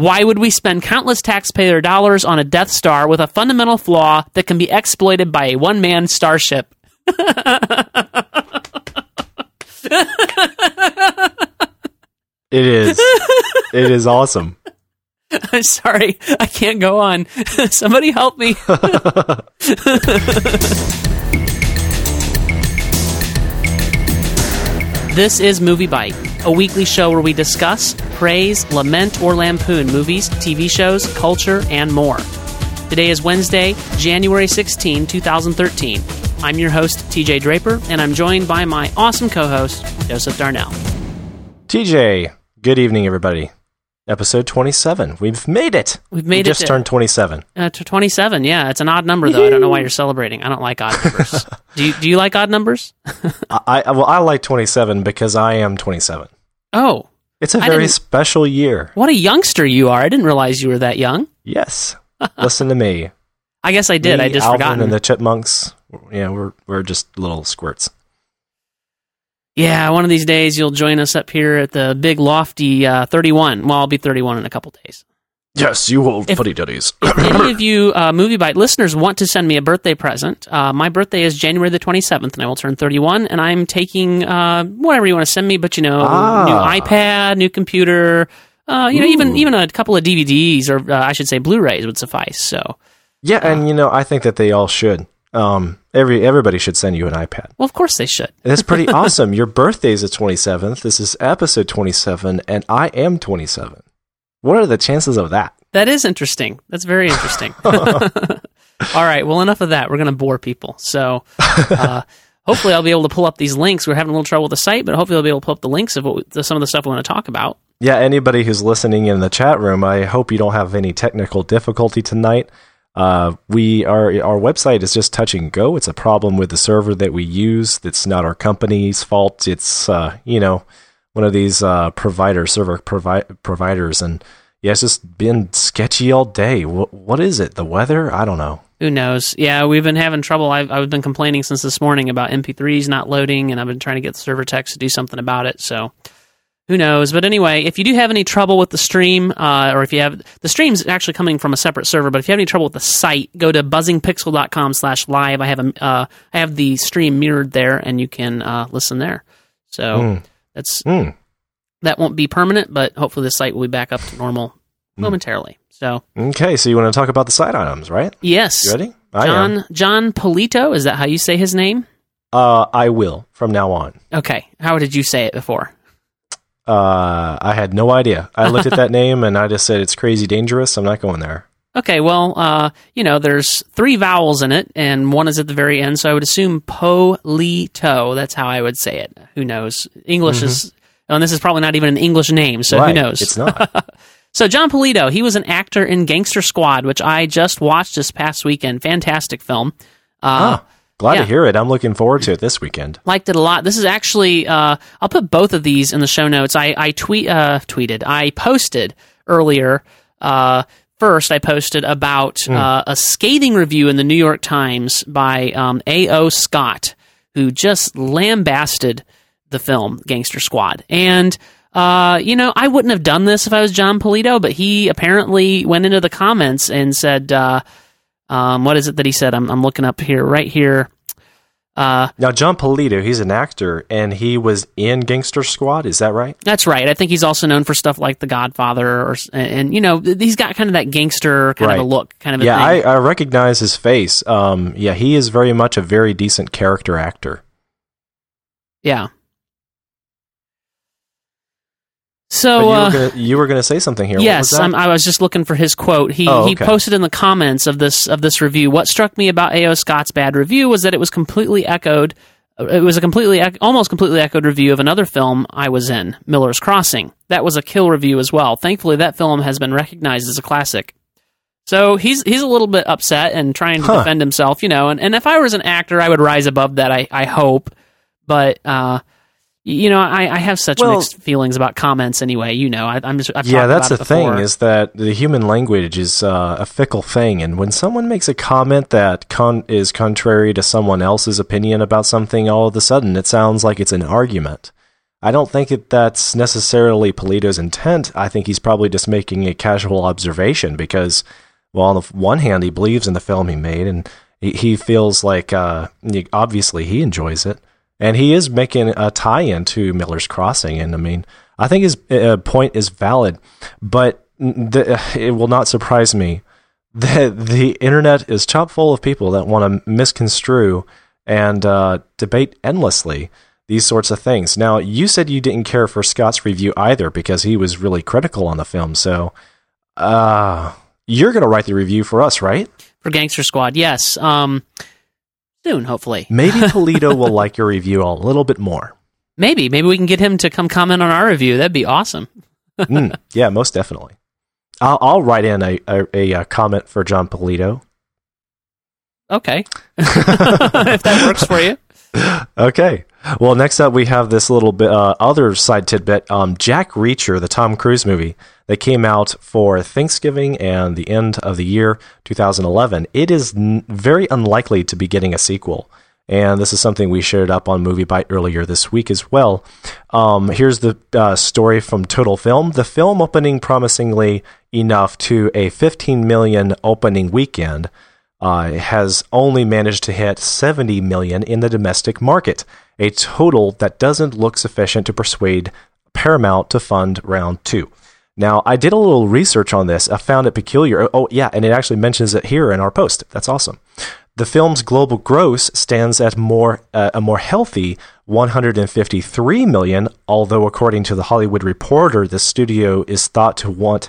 Why would we spend countless taxpayer dollars on a Death Star with a fundamental flaw that can be exploited by a one man starship? It is. it is awesome. I'm sorry, I can't go on. Somebody help me. this is MovieByte, a weekly show where we discuss, praise, lament, or lampoon movies, TV shows, culture, and more. Today is Wednesday, January 16, 2013. I'm your host, TJ Draper, and I'm joined by my awesome co host, Joseph Darnell. TJ, good evening, everybody. Episode 27. We've made it. We've made we it just to- turned 27. Uh, to 27, yeah. It's an odd number, though. I don't know why you're celebrating. I don't like odd numbers. do, you, do you like odd numbers? I, I well, I like 27 because I am 27. Oh, It's a very special year. what a youngster you are. I didn't realize you were that young. Yes. Listen to me. I guess I did. Me, I just Alvin forgotten. and the chipmunks. Yeah, we're we're just little squirts. Yeah, one of these days you'll join us up here at the big lofty uh, 31. Well, I'll be 31 in a couple days. Yes, you old If- fuddy duddies. If any of you uh, MovieByte listeners want to send me a birthday present, uh, my birthday is January the 27th, and I will turn 31, and I'm taking uh, whatever you want to send me, but you know, Ah. new iPad, new computer, uh, you know, even even a couple of DVDs, or uh, I should say Blu-rays would suffice. So, yeah, and you know, I think that they all should. Um, every everybody should send you an iPad. well, of course they should. That's pretty awesome. Your birthday is the 27th. This is episode 27, and I am 27. What are the chances of that? That is interesting. That's very interesting. All right. Well, enough of that. We're going to bore people. So, uh, hopefully, I'll be able to pull up these links. We're having a little trouble with the site, but hopefully, I'll be able to pull up the links of what some of the stuff we want to talk about. Yeah, anybody who's listening in the chat room, I hope you don't have any technical difficulty tonight. Uh, we are our website is just touch and go. It's a problem with the server that we use. That's not our company's fault. It's uh, you know one of these uh, provider server provi- providers, and yeah, it's just been sketchy all day. What what is it? The weather? I don't know. Who knows? Yeah, we've been having trouble. I've, I've been complaining since this morning about MP3s not loading, and I've been trying to get the server techs to do something about it. So, who knows? But anyway, if you do have any trouble with the stream, uh, or if you have the stream's actually coming from a separate server, but if you have any trouble with the site, go to buzzingpixel.com slash live. I have a uh, I have the stream mirrored there, and you can uh, listen there. So Mm. that's Mm. that won't be permanent, but hopefully the site will be back up to normal Hmm. momentarily. So Okay, so you want to talk about the side items, right? yes, You ready? I am. Jon Jon Polito is that how you say his name? Uh, I will from now on. Okay. How did you say it before? Uh, I had no idea. I looked at that name and I just said it's crazy dangerous. I'm not going there. Okay, well, uh, you know, there's three vowels in it, and one is at the very end, so I would assume Polito. That's how I would say it. Who knows? English is, and this is probably not even an English name, so who knows? It's not. So Jon Polito, he was an actor in Gangster Squad, which I just watched this past weekend. Fantastic film. Uh, Ah, glad yeah. to hear it. I'm looking forward to it this weekend. liked it a lot. This is actually uh, I'll put both of these in the show notes. I I tweet uh, tweeted I posted earlier. Uh, first, I posted about uh, a scathing review in the New York Times by um, A. O. Scott, who just lambasted the film Gangster Squad. And uh, you know, I wouldn't have done this if I was Jon Polito, but he apparently went into the comments and said, uh, um, "What is it that he said?" I'm, I'm looking up here, right here. Uh, Now, Jon Polito, he's an actor and he was in Gangster Squad. Is that right? That's right. I think he's also known for stuff like The Godfather, or and, and, you know he's got kind of that gangster kind of a look, kind of a Yeah, I. I recognize his face. Um, yeah, he is very much a very decent character actor. yeah. But So you, uh, were gonna, you were going to say something here. Yes, was I was just looking for his quote. He Oh, he posted in the comments of this of this review. What struck me about A.O. Scott's bad review was that it was completely echoed. It was a completely, almost completely echoed review of another film I was in, Miller's Crossing. That was a kill review as well. Thankfully, that film has been recognized as a classic. So he's he's a little bit upset and trying to Huh. defend himself, you know. And, and if I was an actor, I would rise above that. I I hope, but uh, you know, I, I have such Well- mixed feelings about comments anyway. You know, I, I'm just I've yeah, that's the thing is that the human language is uh, a fickle thing, and when someone makes a comment that con- is contrary to someone else's opinion about something, all of a sudden it sounds like it's an argument. I don't think that that's necessarily Polito's intent. I think he's probably just making a casual observation because, well, on the one hand, he believes in the film he made, and he, he feels like uh, obviously he enjoys it, and he is making a tie-in to Miller's Crossing. And I mean, I think his uh, point is valid, but the, it will not surprise me that the internet is chock full of people that want to misconstrue and uh, debate endlessly these sorts of things. Now, you said you didn't care for Scott's review either because he was really critical on the film. So, uh, you're going to write the review for us, right? For Gangster Squad, yes. Um, soon, hopefully. Maybe Polito will like your review a little bit more. Maybe. Maybe we can get him to come comment on our review. That'd be awesome. mm, yeah, most definitely. I'll, I'll write in a, a, a, uh, comment for Jon Polito. Okay. if that works for you. Okay. Well, next up we have this little bit uh, other side tidbit. Um, Jack Reacher, the Tom Cruise movie that came out for Thanksgiving and the end of the year 2011. It is n- very unlikely to be getting a sequel. And this is something we shared up on MovieByte earlier this week as well. Um, here's the uh, story from Total Film. The film opening promisingly enough to a 15 million opening weekend uh, has only managed to hit 70 million in the domestic market, a total that doesn't look sufficient to persuade Paramount to fund round two. Now, I did a little research on this. I found it peculiar. Oh, yeah, and it actually mentions it here in our post. That's awesome. The film's global gross stands at more uh, a more healthy 153 million, although according to the Hollywood Reporter, the studio is thought to want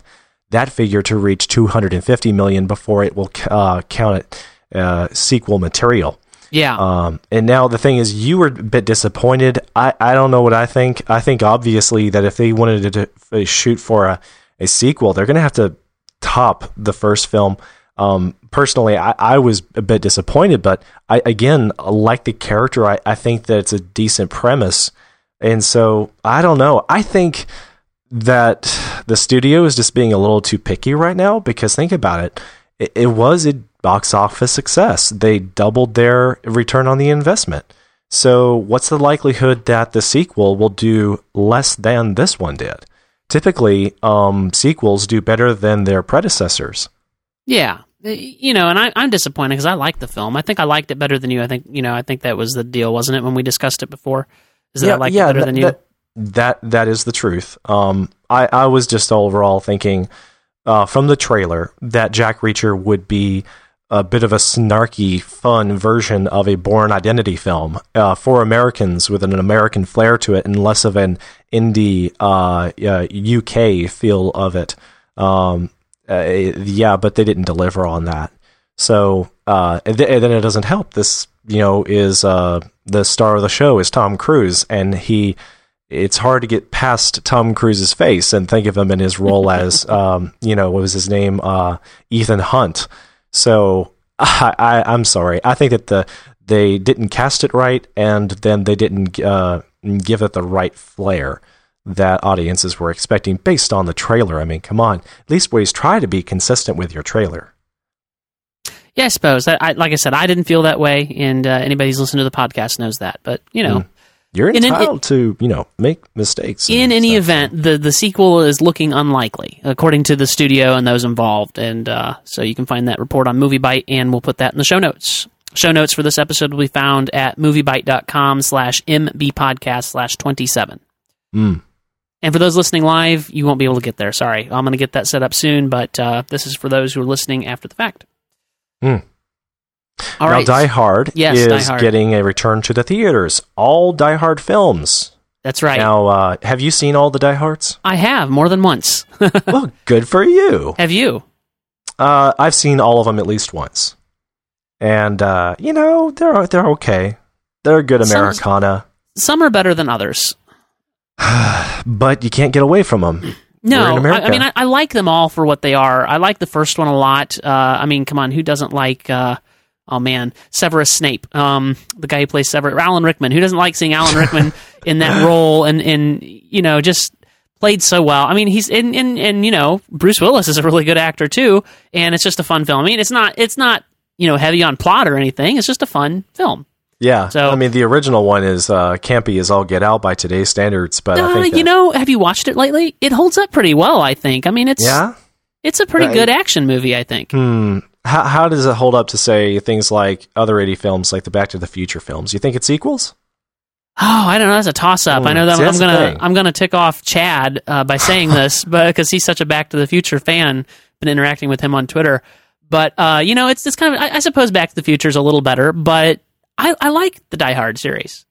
that figure to reach 250 million before it will uh, count it uh, sequel material. Yeah. Um, and now the thing is, you were a bit disappointed. I, I don't know what I think. I think obviously that if they wanted to, shoot for a, a sequel, they're going to have to top the first film. Um, personally, I, I was a bit disappointed, but I again like the character. I, I think that it's a decent premise, and so I don't know. I think that the studio is just being a little too picky right now because think about it. It, it was a box office success. They doubled their return on the investment. So, what's the likelihood that the sequel will do less than this one did? Typically, um, sequels do better than their predecessors. Yeah, you know, and I, am disappointed because I liked the film. I think I liked it better than you. I think you know, I think that was the deal, wasn't it, when we discussed it before? Is that yeah, I liked yeah, it better that, than you? That, that that is the truth. Um, I I was just overall thinking uh, from the trailer that Jack Reacher would be a bit of a snarky, fun version of a Bourne Identity film uh, for Americans with an American flair to it, and less of an indie uh, UK feel of it. Um, uh, yeah, but they didn't deliver on that. So uh, th- then it doesn't help. This you know is uh, the star of the show is Tom Cruise, and he it's hard to get past Tom Cruise's face and think of him in his role as, um, you know, what was his name? Uh, Ethan Hunt. So I, I, am sorry. I think that the they didn't cast it right, and then they didn't uh, give it the right flair that audiences were expecting based on the trailer. I mean, come on. At least ways try to be consistent with your trailer. Yeah, I suppose. I, I, like I said, I didn't feel that way, and uh, anybody who's listened to the podcast knows that. But you know, mm. You're entitled to, you know, make mistakes. In any stuff. event, the the sequel is looking unlikely, according to the studio and those involved. And uh, so you can find that report on MovieByte, and we'll put that in the show notes. Show notes for this episode will be found at moviebyte.com slash mbpodcast slash 27. Mm. And for those listening live, you won't be able to get there. Sorry. I'm going to get that set up soon, but uh, this is for those who are listening after the fact. Mm. All now, right. Die Hard yes, is Die Hard. getting a return to the theaters. All Die Hard films. That's right. Now, uh, have you seen all the Die Hards? I have more than once. well, good for you. Have you? Uh, I've seen all of them at least once, and uh, you know they're they're okay. They're good Americana. Some, some are better than others, but you can't get away from them. No, I, I, mean I, I, like them all for what they are. I like the first one a lot. Uh, I mean, come on, who doesn't like? Uh, oh man, Severus Snape, um, the guy who plays Severus, Alan Rickman. Who doesn't like seeing Alan Rickman in that role and and you know just played so well. I mean, he's in and and you know Bruce Willis is a really good actor too, and it's just a fun film. I mean, it's not it's not you know heavy on plot or anything. It's just a fun film. Yeah. So- I mean, the original one is uh, campy as all get out by today's standards, but I Uh, think that, you know, have you watched it lately? It holds up pretty well, I think. I mean, it's yeah. it's a pretty Right. good action movie, I think. Hmm. How, how does it hold up to say things like other 80 films, like the Back to the Future films? You think it's equals? Oh, I don't know. That's a toss up. I Hmm, know that I'm gonna. I'm gonna tick off Chad uh, by saying this, but because he's such a Back to the Future fan, been interacting with him on Twitter. But uh, you know, it's it's kind of I, I suppose Back to the Future is a little better, but I, I like the Die Hard series.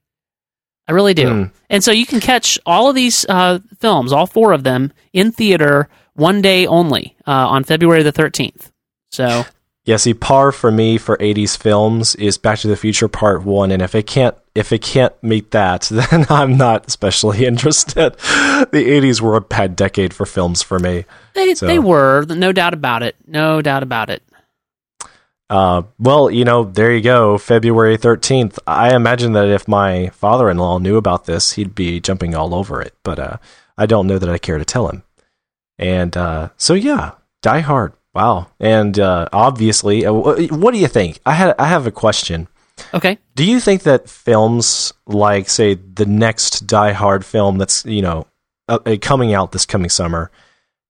I really do. Hmm. And so you can catch all of these uh, films, all four of them, in theater one day only uh, on February the 13th. So Yeah, see, par for me for '80s films is Back to the Future Part One, and if it can't if it can't meet that, then I'm not especially interested. The '80s were a bad decade for films for me. they So- they were no doubt about it, no doubt about it. Uh, well, you know, there you go, February 13th. I imagine that if my father-in-law knew about this, he'd be jumping all over it, but uh, I don't know that I care to tell him. And uh, so, yeah, Die Hard. Wow. And uh, obviously, uh, what do you think? I had I have a question. Okay. Do you think that films like, say, the next Die Hard film that's you know uh, uh, coming out this coming summer,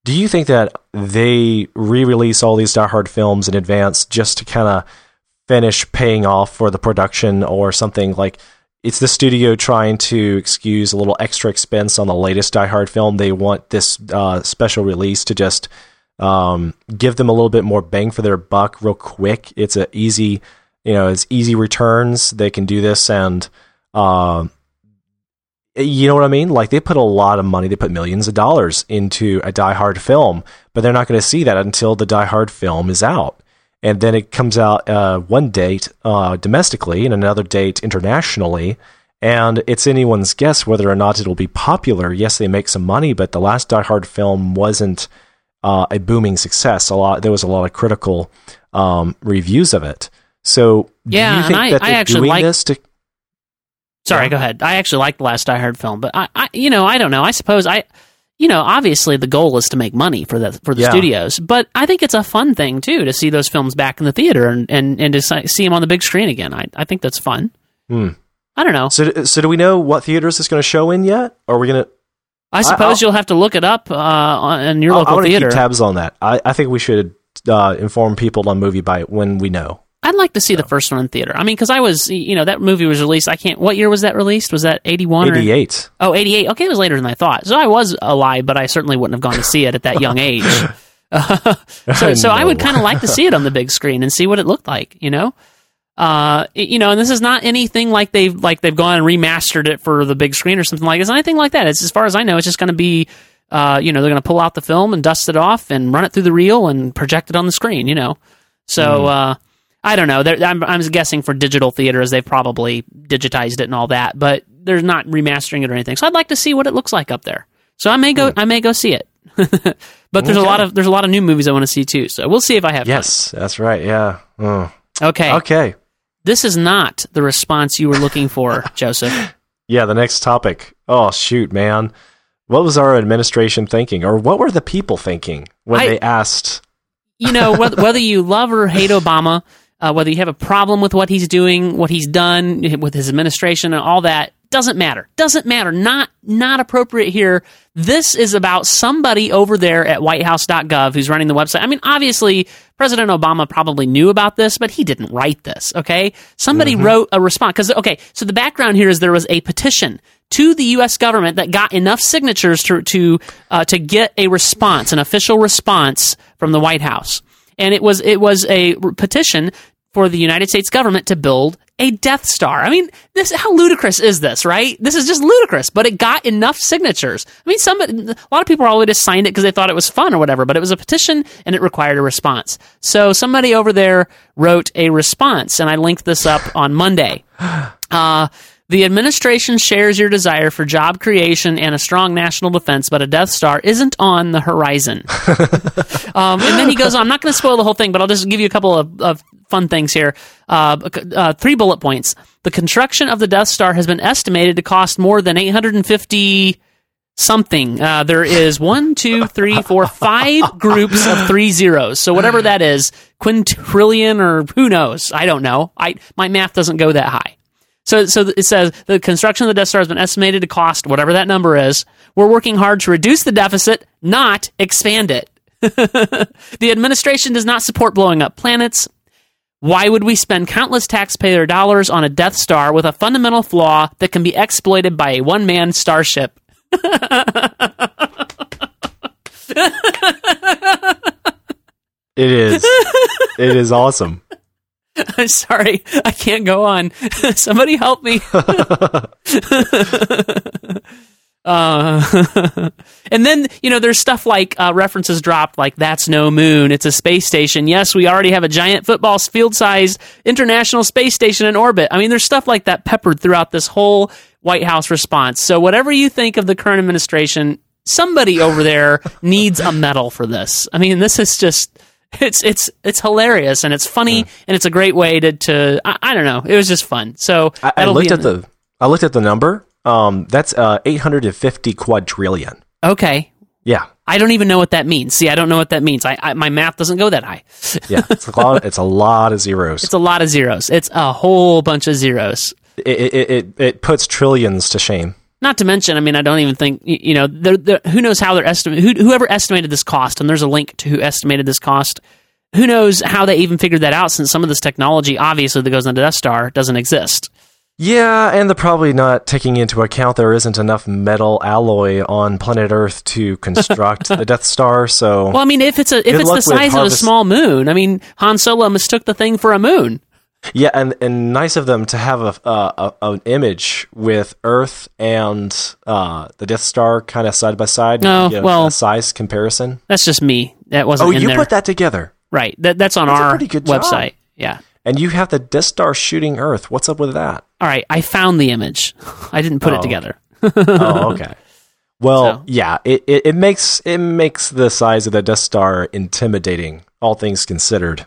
do you think that they re-release all these Die Hard films in advance just to kind of finish paying off for the production or something like? It's the studio trying to excuse a little extra expense on the latest Die Hard film. They want this uh, special release to just um, give them a little bit more bang for their buck real quick. It's a easy, you know, it's easy returns. They can do this, and um, you know what I mean. Like they put a lot of money, they put millions of dollars into a Die Hard film, but they're not going to see that until the Die Hard film is out, and then it comes out uh, one date uh, domestically and another date internationally. And it's anyone's guess whether or not it'll be popular. Yes, they make some money, but the last Die Hard film wasn't uh, a booming success. A lot there was a lot of critical um, reviews of it. So do Yeah, you and I- that I actually doing like- this to? Sorry, Yeah. go ahead. I actually like the last Die Hard film, but I, I, you know, I don't know. I suppose I, you know, obviously the goal is to make money for the for the Yeah. studios, but I think it's a fun thing too to see those films back in the theater and and, and to see them on the big screen again. I I think that's fun. Hmm. I don't know. So so do we know what theaters it's going to show in yet? Or are we going to? I suppose I'll- you'll have to look it up uh, in your I local want to theater. keep tabs on that. I, I think we should uh, inform people on MovieByte when we know. I'd like to see the first one in theater. I mean, because I was, you know, that movie was released. I can't. What year was that released? Was that eighty one? Eighty eight. Oh, 88. Okay, it was later than I thought. So I was alive, but I certainly wouldn't have gone to see it at that young age. so, so I would kind of like to see it on the big screen and see what it looked like, you know? Uh, you know, and this is not anything like they've like they've gone and remastered it for the big screen or something like this. Anything like that. It's as far as I know, it's just going to be, uh, you know, they're going to pull out the film and dust it off and run it through the reel and project it on the screen. You know, so uh, I don't know. I'm, I'm guessing for digital theater, as they've probably digitized it and all that, but they're not remastering it or anything. So I'd like to see what it looks like up there. So I may go. I may go see it. but there's a lot of there's a lot of new movies I want to see too. So we'll see if I have. time. Yes, that's right. Yeah. Mm. Okay. Okay. This is not the response you were looking for, Joseph. Yeah. The next topic. Oh shoot, man. What was our administration thinking, or what were the people thinking when I- they asked? You know, whether, whether you love or hate Obama, uh, whether you have a problem with what he's doing, what he's done with his administration, and all that, doesn't matter. Doesn't matter. Not not appropriate here. This is about somebody over there at WhiteHouse.gov who's running the website. I mean, obviously, President Obama probably knew about this, but he didn't write this. Okay, somebody wrote a response because okay. So the background here is there was a petition to the U.S. government that got enough signatures to to uh, to get a response, an official response from the White House, and it was it was a petition for the United States government to build a Death Star. I mean, this how ludicrous is this, right? This is just ludicrous, but it got enough signatures. I mean, somebody, a lot of people probably just signed it because they thought it was fun or whatever, but it was a petition and it required a response. So somebody over there wrote a response, and I linked this up on Monday. Uh, the administration shares your desire for job creation and a strong national defense, but a Death Star isn't on the horizon. um, and then he goes on. I'm not going to spoil the whole thing, but I'll just give you a couple of, of fun things here. Uh, uh, three bullet points. The construction of the Death Star has been estimated to cost more than 850 something. Uh, there is one, two, three, four, five groups of three zeros. So whatever that is, quintillion or who knows? I don't know. I my math doesn't go that high. So, so it says the construction of the Death Star has been estimated to cost whatever that number is. We're working hard to reduce the deficit, not expand it. the administration does not support blowing up planets. Why would we spend countless taxpayer dollars on a Death Star with a fundamental flaw that can be exploited by a one man starship? It is. it is awesome. I'm sorry, I can't go on. Somebody help me. Uh, and then, you know, there's stuff like uh, references dropped, like that's no moon, it's a space station. Yes, we already have a giant football field sized international space station in orbit. I mean, there's stuff like that peppered throughout this whole White House response. So, whatever you think of the current administration, somebody over there needs a medal for this. I mean, this is just it's it's it's hilarious and it's funny and it's a great way to to I, I don't know. It was just fun. So I, I looked at the I looked at the number. Um, that's uh 850 quadrillion. okay. Yeah, I don't even know what that means. See, I don't know what that means. I, I my math doesn't go that high. yeah. It's a lot. It's a lot of zeros. It's a lot of zeros. It's a whole bunch of zeros. it, it it it puts trillions to shame. Not to mention, I mean, I don't even think you know. They're, they're, who knows how they're estimating? Who, whoever estimated this cost, and there's a link to who estimated this cost. Who knows how they even figured that out? Since some of this technology, obviously, that goes into Death Star doesn't exist. Yeah, and they're probably not taking into account there isn't enough metal alloy on planet Earth to construct the Death Star. So Well, I mean, if it's a if it's the size of a small moon, I mean, Han Solo mistook the thing for a moon. yeah, and and nice of them to have a, a, a an image with Earth and uh, the Death Star kind of side by side. No, well- a size comparison. That's just me. That wasn't Oh, you there. put that together, right. That that's on That's our pretty good job. website. Yeah. and you have the Death Star shooting Earth. What's up with that? All right. I found the image. I didn't put Oh, it together. oh, okay. Well, So- yeah, it, it, it makes it makes the size of the Death Star intimidating, all things considered.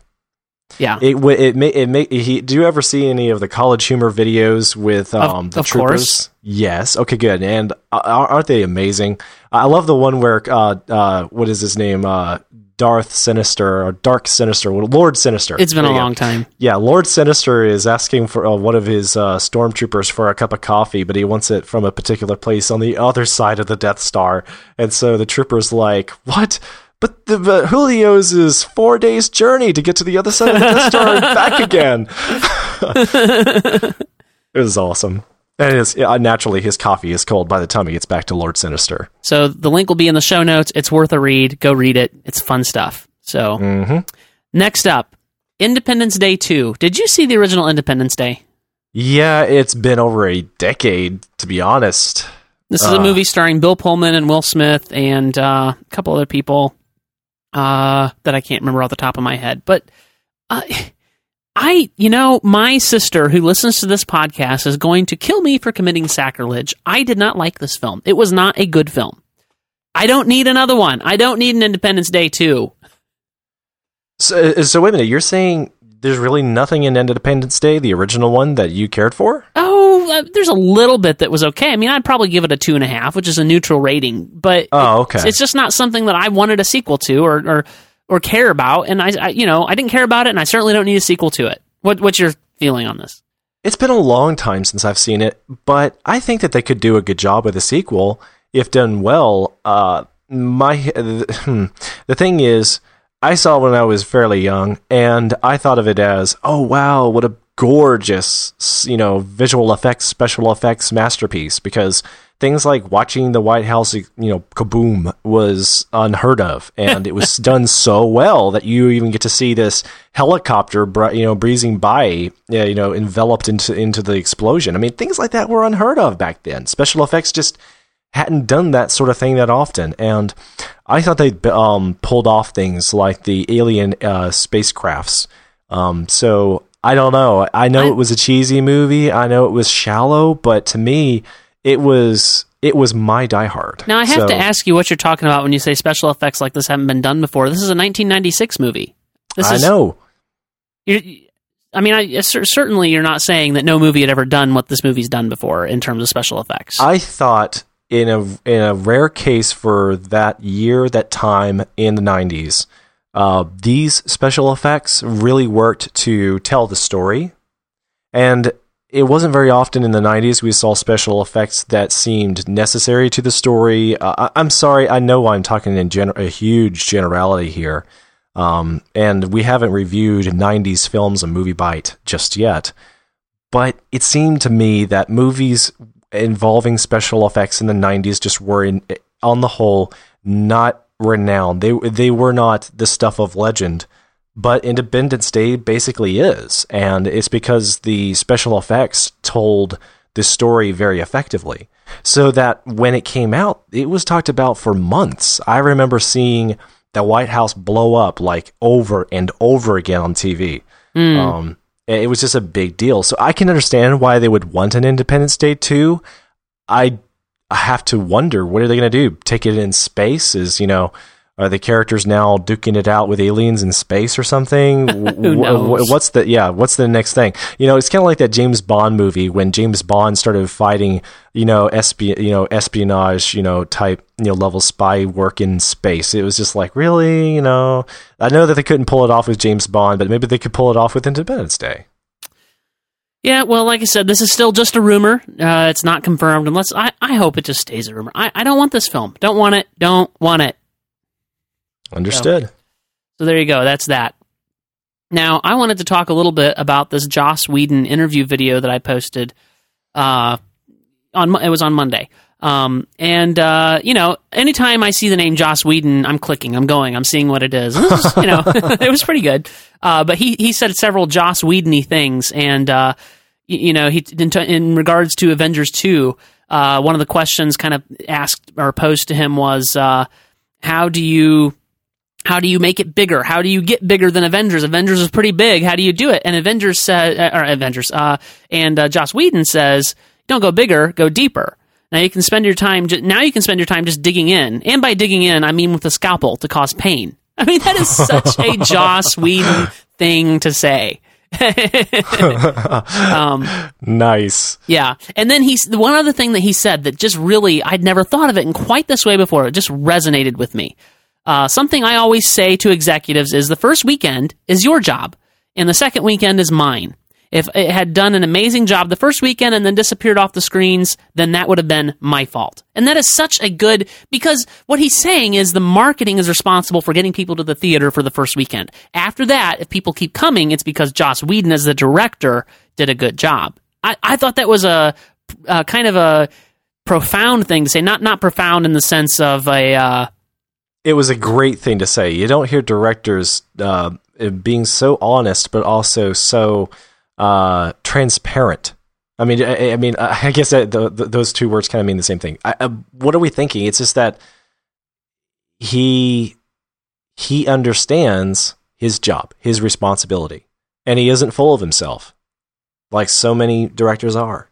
Yeah. It it may it may he, do you ever see any of the college humor videos with um the of troopers? course. Yes. Okay, good. And uh, aren't they amazing? I love the one where uh uh what is his name? Uh Darth Sinister or Dark Sinister, Lord Sinister. it's been There a you go. long time. Yeah, Lord Sinister is asking for uh, one of his uh, stormtroopers for a cup of coffee, but he wants it from a particular place on the other side of the Death Star. And so the trooper's like, "What? But the but Julio's is four days' journey to get to the other side of the Death Star and back again." it was awesome. And his, yeah, naturally, his coffee is cold by the time he gets back to Lord Sinister. So the link will be in the show notes. It's worth a read. Go read it. It's fun stuff. So hmm next up, Independence Day 2. Did you see the original Independence Day? Yeah, it's been over a decade, to be honest. This is a Uh. movie starring Bill Pullman and Will Smith and uh, a couple other people uh, that I can't remember off the top of my head. But uh, I, you know, my sister who listens to this podcast is going to kill me for committing sacrilege. I did not like this film. It was not a good film. I don't need another one. I don't need an Independence Day 2. So, uh, so wait a minute. You're saying there's really nothing in Independence Day, the original one, that you cared for? Oh, uh, there's a little bit that was okay. I mean, I'd probably give it a two and a half, which is a neutral rating. But Oh, okay. it's, it's just not something that I wanted a sequel to or or, or care about. And I, I, you know, I didn't care about it, and I certainly don't need a sequel to it. What what's your feeling on this? It's been a long time since I've seen it, but I think that they could do a good job with a sequel if done well. Uh, my hmm, the thing is, I saw when I was fairly young, and I thought of it as, oh wow, what a gorgeous, you know, visual effects, special effects masterpiece. Because things like watching the White House, you know, kaboom was unheard of, and it was done so well that you even get to see this helicopter, you know, breezing by, yeah, you know, enveloped into into the explosion. I mean, things like that were unheard of back then. Special effects just hadn't done that sort of thing that often, and I thought they um, pulled off things like the alien uh, spacecrafts. Um, so I don't know. I know I- it was a cheesy movie. I know it was shallow, but to me, it was it was my Die Hard. Now I have So- to ask you what you're talking about when you say special effects like this haven't been done before. This is a 1996 movie. This I is, know. I mean, I, uh, certainly you're not saying that no movie had ever done what this movie's done before in terms of special effects. I thought in a in a rare case for that year, that time in the '90s, uh, these special effects really worked to tell the story, and it wasn't very often in the 90s we saw special effects that seemed necessary to the story. Uh, I, am sorry, I know I'm talking in gener- a huge generality here. Um, and we haven't reviewed 90s films and MovieByte just yet. But it seemed to me that movies involving special effects in the 90s just were, in, on the whole, not renowned. They, they were not the stuff of legend but Independence Day basically is, and it's because the special effects told the story very effectively. So that when it came out, it was talked about for months. I remember seeing the White House blow up like over and over again on TV. Mm. Um, it was just a big deal. So I can understand why they would want an Independence Day 2. I have to wonder what are they going to do? Take it in space? Is you know are the characters now duking it out with aliens in space or something? Who knows? What's the yeah? What's the next thing? You know, it's kind of like that James Bond movie when James Bond started fighting, you know, espi- you know, espionage, you know, type, you know, level spy work in space. It was just like, really, you know, I know that they couldn't pull it off with James Bond, but maybe they could pull it off with Independence Day. Yeah, well, like I said, this is still just a rumor. Uh, it's not confirmed unless I, I hope it just stays a rumor. I, I don't want this film. Don't want it. Don't want it. Understood. So, so there you go. That's that. Now, I wanted to talk a little bit about this Joss Whedon interview video that I posted. Uh, on it was on Monday. Um, and uh, you know, anytime I see the name Joss Whedon, I'm clicking, I'm going, I'm seeing what it is. is you know, it was pretty good. Uh, but he he said several Joss Whedony things, and uh, you, you, know, he in, t- in, regards to Avengers two, uh, one of the questions kind of asked or posed to him was, uh, how do you how do you make it bigger? How do you get bigger than Avengers? Avengers is pretty big. How do you do it? And Avengers said, uh, or Avengers, uh, and uh, Joss Whedon says, don't go bigger, go deeper. Now you can spend your time. Now you can spend your time just digging in, and by digging in, I mean with a scalpel to cause pain. I mean that is such a Joss Whedon thing to say. um, nice. Yeah, and then he's the one other thing that he said that just really I'd never thought of it in quite this way before. It just resonated with me. Uh, something I always say to executives is the first weekend is your job, and the second weekend is mine. If it had done an amazing job the first weekend and then disappeared off the screens, then that would have been my fault. And that is such a good, because what he's saying is the marketing is responsible for getting people to the theater for the first weekend. After that, if people keep coming, it's because Joss Whedon, as the director, did a good job. I, I thought that was a, a, kind of a profound thing to say. Not not profound in the sense of a uh, it was a great thing to say. You don't hear directors uh, being so honest, but also so uh, transparent. I mean, I, I mean, I guess the, the, those two words kind of mean the same thing. I, uh, what are we thinking? It's just that he he understands his job, his responsibility, and he isn't full of himself, like so many directors are.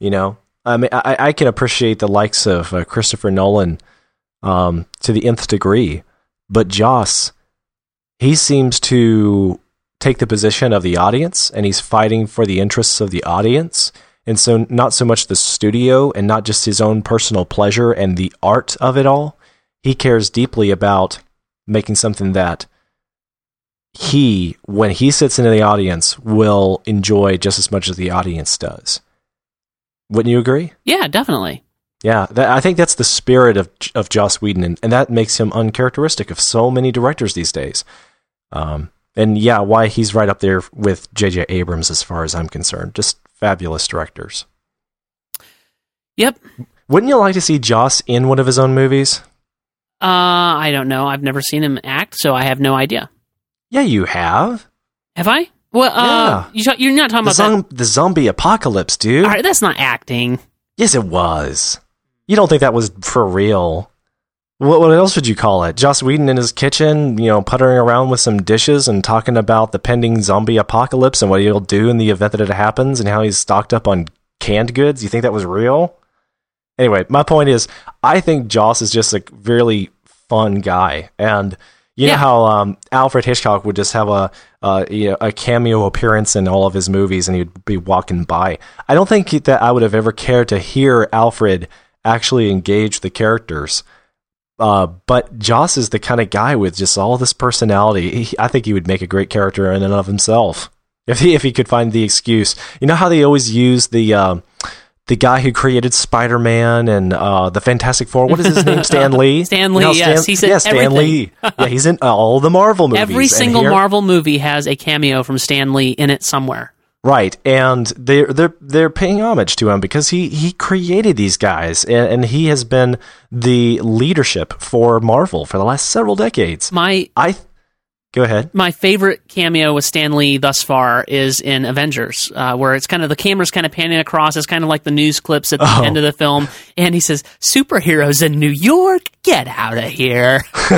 You know, I mean, I, I can appreciate the likes of uh, Christopher Nolan um, to the nth degree. But Joss, he seems to take the position of the audience and he's fighting for the interests of the audience. And so, not so much the studio and not just his own personal pleasure and the art of it all. He cares deeply about making something that he, when he sits into the audience, will enjoy just as much as the audience does. Wouldn't you agree? Yeah, definitely. Yeah, that, I think that's the spirit of of Joss Whedon, and, and, that makes him uncharacteristic of so many directors these days. Um, and yeah, why he's right up there with J.J. Abrams as far as I'm concerned. Just fabulous directors. Yep. Wouldn't you like to see Joss in one of his own movies? Uh, I don't know. I've never seen him act, so I have no idea. Yeah, you have. Have I? Well, uh, yeah. you are not talking the about the zombie apocalypse, dude. All right, that's not acting. Yes, it was. You don't think that was for real? What, what else would you call it? Joss Whedon in his kitchen, you know, puttering around with some dishes and talking about the pending zombie apocalypse and what he'll do in the event that it happens and how he's stocked up on canned goods. You think that was real? Anyway, my point is, I think Joss is just a really fun guy, and you yeah. know how um, Alfred Hitchcock would just have a uh, you know, a cameo appearance in all of his movies, and he'd be walking by. I don't think that I would have ever cared to hear Alfred actually engage the characters. Uh, but Joss is the kind of guy with just all this personality. He, I think he would make a great character in and of himself. If he if he could find the excuse, you know how they always use the um, the guy who created Spider Man and uh, the Fantastic Four. What is his name? Stan Lee. Stan Lee, You know, yes, he's in yeah, Stan everything. Lee. Yeah, he's in all the Marvel movies. Every single here- Marvel movie has a cameo from Stan Lee in it somewhere. Right, and they're they're they're paying homage to him because he he created these guys, and, and he has been the leadership for Marvel for the last several decades. My I go ahead. my favorite cameo with Stan Lee thus far is in Avengers, uh, where it's kind of the camera's kind of panning across. It's kind of like the news clips at the Oh. end of the film, and he says, "Superheroes in New York, get out of here."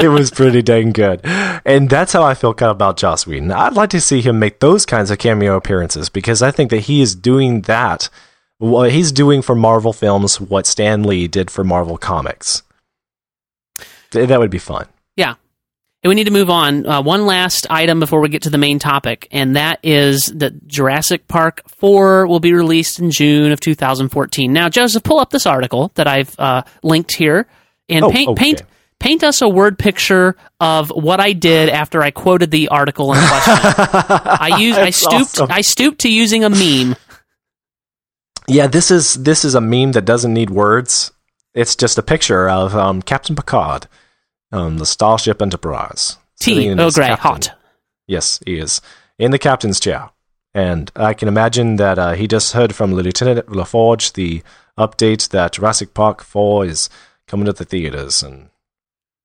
it was pretty dang good, and that's how I feel kind of about Joss Whedon. I'd like to see him make those kinds of cameo appearances because I think that he is doing that. Well, he's doing for Marvel films what Stan Lee did for Marvel comics. That would be fun. Yeah. And we need to move on. Uh, one last item before we get to the main topic, and that is that Jurassic Park 4 will be released in June of 2014. Now, Joseph, pull up this article that I've uh, linked here and Oh, paint, okay. paint, paint us a word picture of what I did after I quoted the article in question. I used, I stooped, awesome. I stooped to using a meme. Yeah, this is this is a meme that doesn't need words. It's just a picture of um, Captain Picard, um, the Starship Enterprise. T. his great, captain- hot. Yes, he is in the captain's chair, and I can imagine that uh, he just heard from Lieutenant LaForge the update that Jurassic Park Four is coming to the theaters, and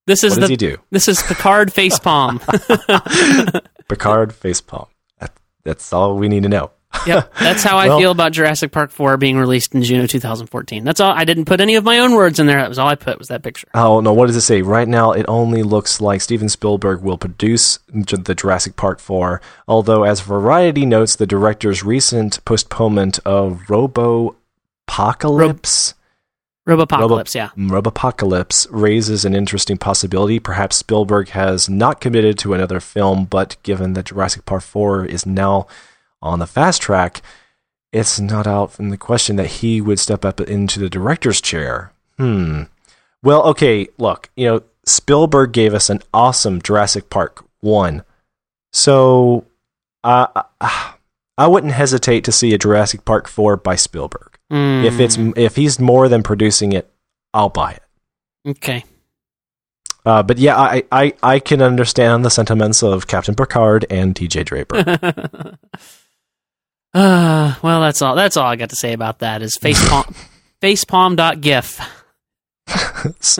This is what does the he do? this is Picard facepalm. Picard facepalm. That, that's all we need to know. Yep, that's how I Well- feel about Jurassic Park 4 being released in June of 2014. That's all. I didn't put any of my own words in there. That was all I put was that picture. Oh no! What does it say? Right now, it only looks like Steven Spielberg will produce the Jurassic Park 4. Although, as Variety notes, the director's recent postponement of Robo Apocalypse. Robopocalypse, yeah. Mm, Robopocalypse raises an interesting possibility. Perhaps Spielberg has not committed to another film, but given that Jurassic Park 4 is now on the fast track, it's not out from the question that he would step up into the director's chair. Hmm. Well, okay, look, you know, Spielberg gave us an awesome Jurassic Park 1. So, uh, I- I wouldn't hesitate to see a Jurassic Park 4 by Spielberg. Mm, If it's if he's more than producing it, I'll buy it. okay, Uh, but yeah, I, I I can understand the sentiments of Captain Picard and T.J. Draper. uh, well, that's all. That's all I got to say about that. Is facepalm, facepalm.gif.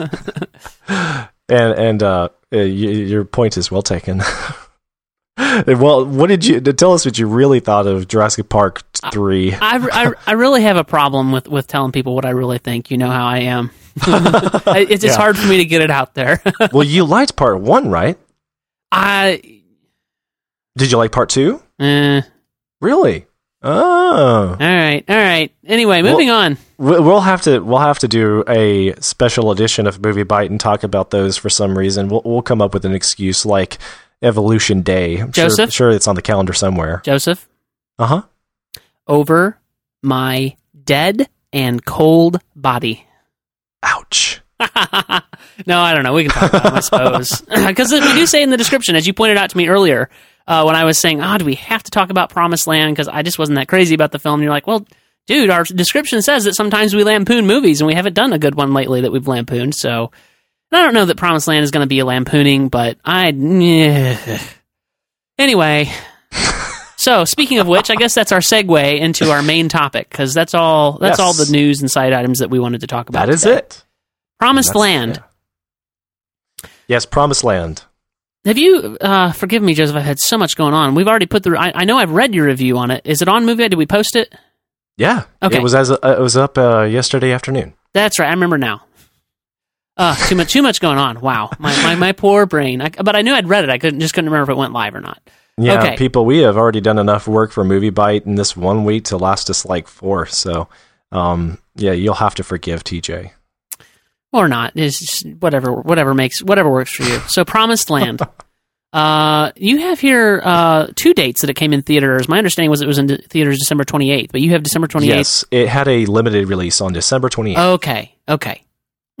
and and uh, y- your point is well taken. well, what did you tell us? What you really thought of Jurassic Park three? I, I, I really have a problem with, with telling people what I really think. You know how I am. it's it's Yeah. hard for me to get it out there. well, you liked part one, right? I, Did you like part two? eh, Really? Oh, all right, all right. Anyway, Well- moving on. We- we'll have to we'll have to do a special edition of MovieByte and talk about those for some reason. We'll we'll come up with an excuse like Evolution Day. I'm sure, Joseph? sure it's on the calendar somewhere. Joseph, Uh huh. over my dead and cold body. Ouch. no, I don't know. We can talk about them, I suppose. Because we do say in the description, as you pointed out to me earlier, uh, when I was saying, oh, do we have to talk about Promised Land? Because I just wasn't that crazy about the film. And you're like, well, dude, our description says that sometimes we lampoon movies, and we haven't done a good one lately that we've lampooned. So I don't know that Promised Land is going to be a lampooning, but I. Yeah. Anyway. So, speaking of which, I guess that's our segue into our main topic because that's all. That's Yes. all the news and side items that we wanted to talk about. That is today. it. Promised Land. yeah. Yes, Promised Land. Have you? Uh, forgive me, Joseph. I've had so much going on. We've already put the. I, I know I've read your review on it. Is it on Movie? Did we post it? Yeah. Okay. It was as uh, it was up uh, yesterday afternoon. That's right. I remember now. Uh, too much. Too much going on. Wow, my my, my poor brain. I, but I knew I'd read it. I couldn't just couldn't remember if it went live or not. Yeah, Okay. people, we have already done enough work for MovieByte in this one week to last us like four. So, um, yeah, you'll have to forgive TJ. Or not. It's whatever whatever makes whatever works for you. So Promised Land. uh, you have here uh, two dates that it came in theaters. My understanding was it was in de- theaters December 28th, but you have December 28th. Yes, it had a limited release on December 28th. Okay. Okay.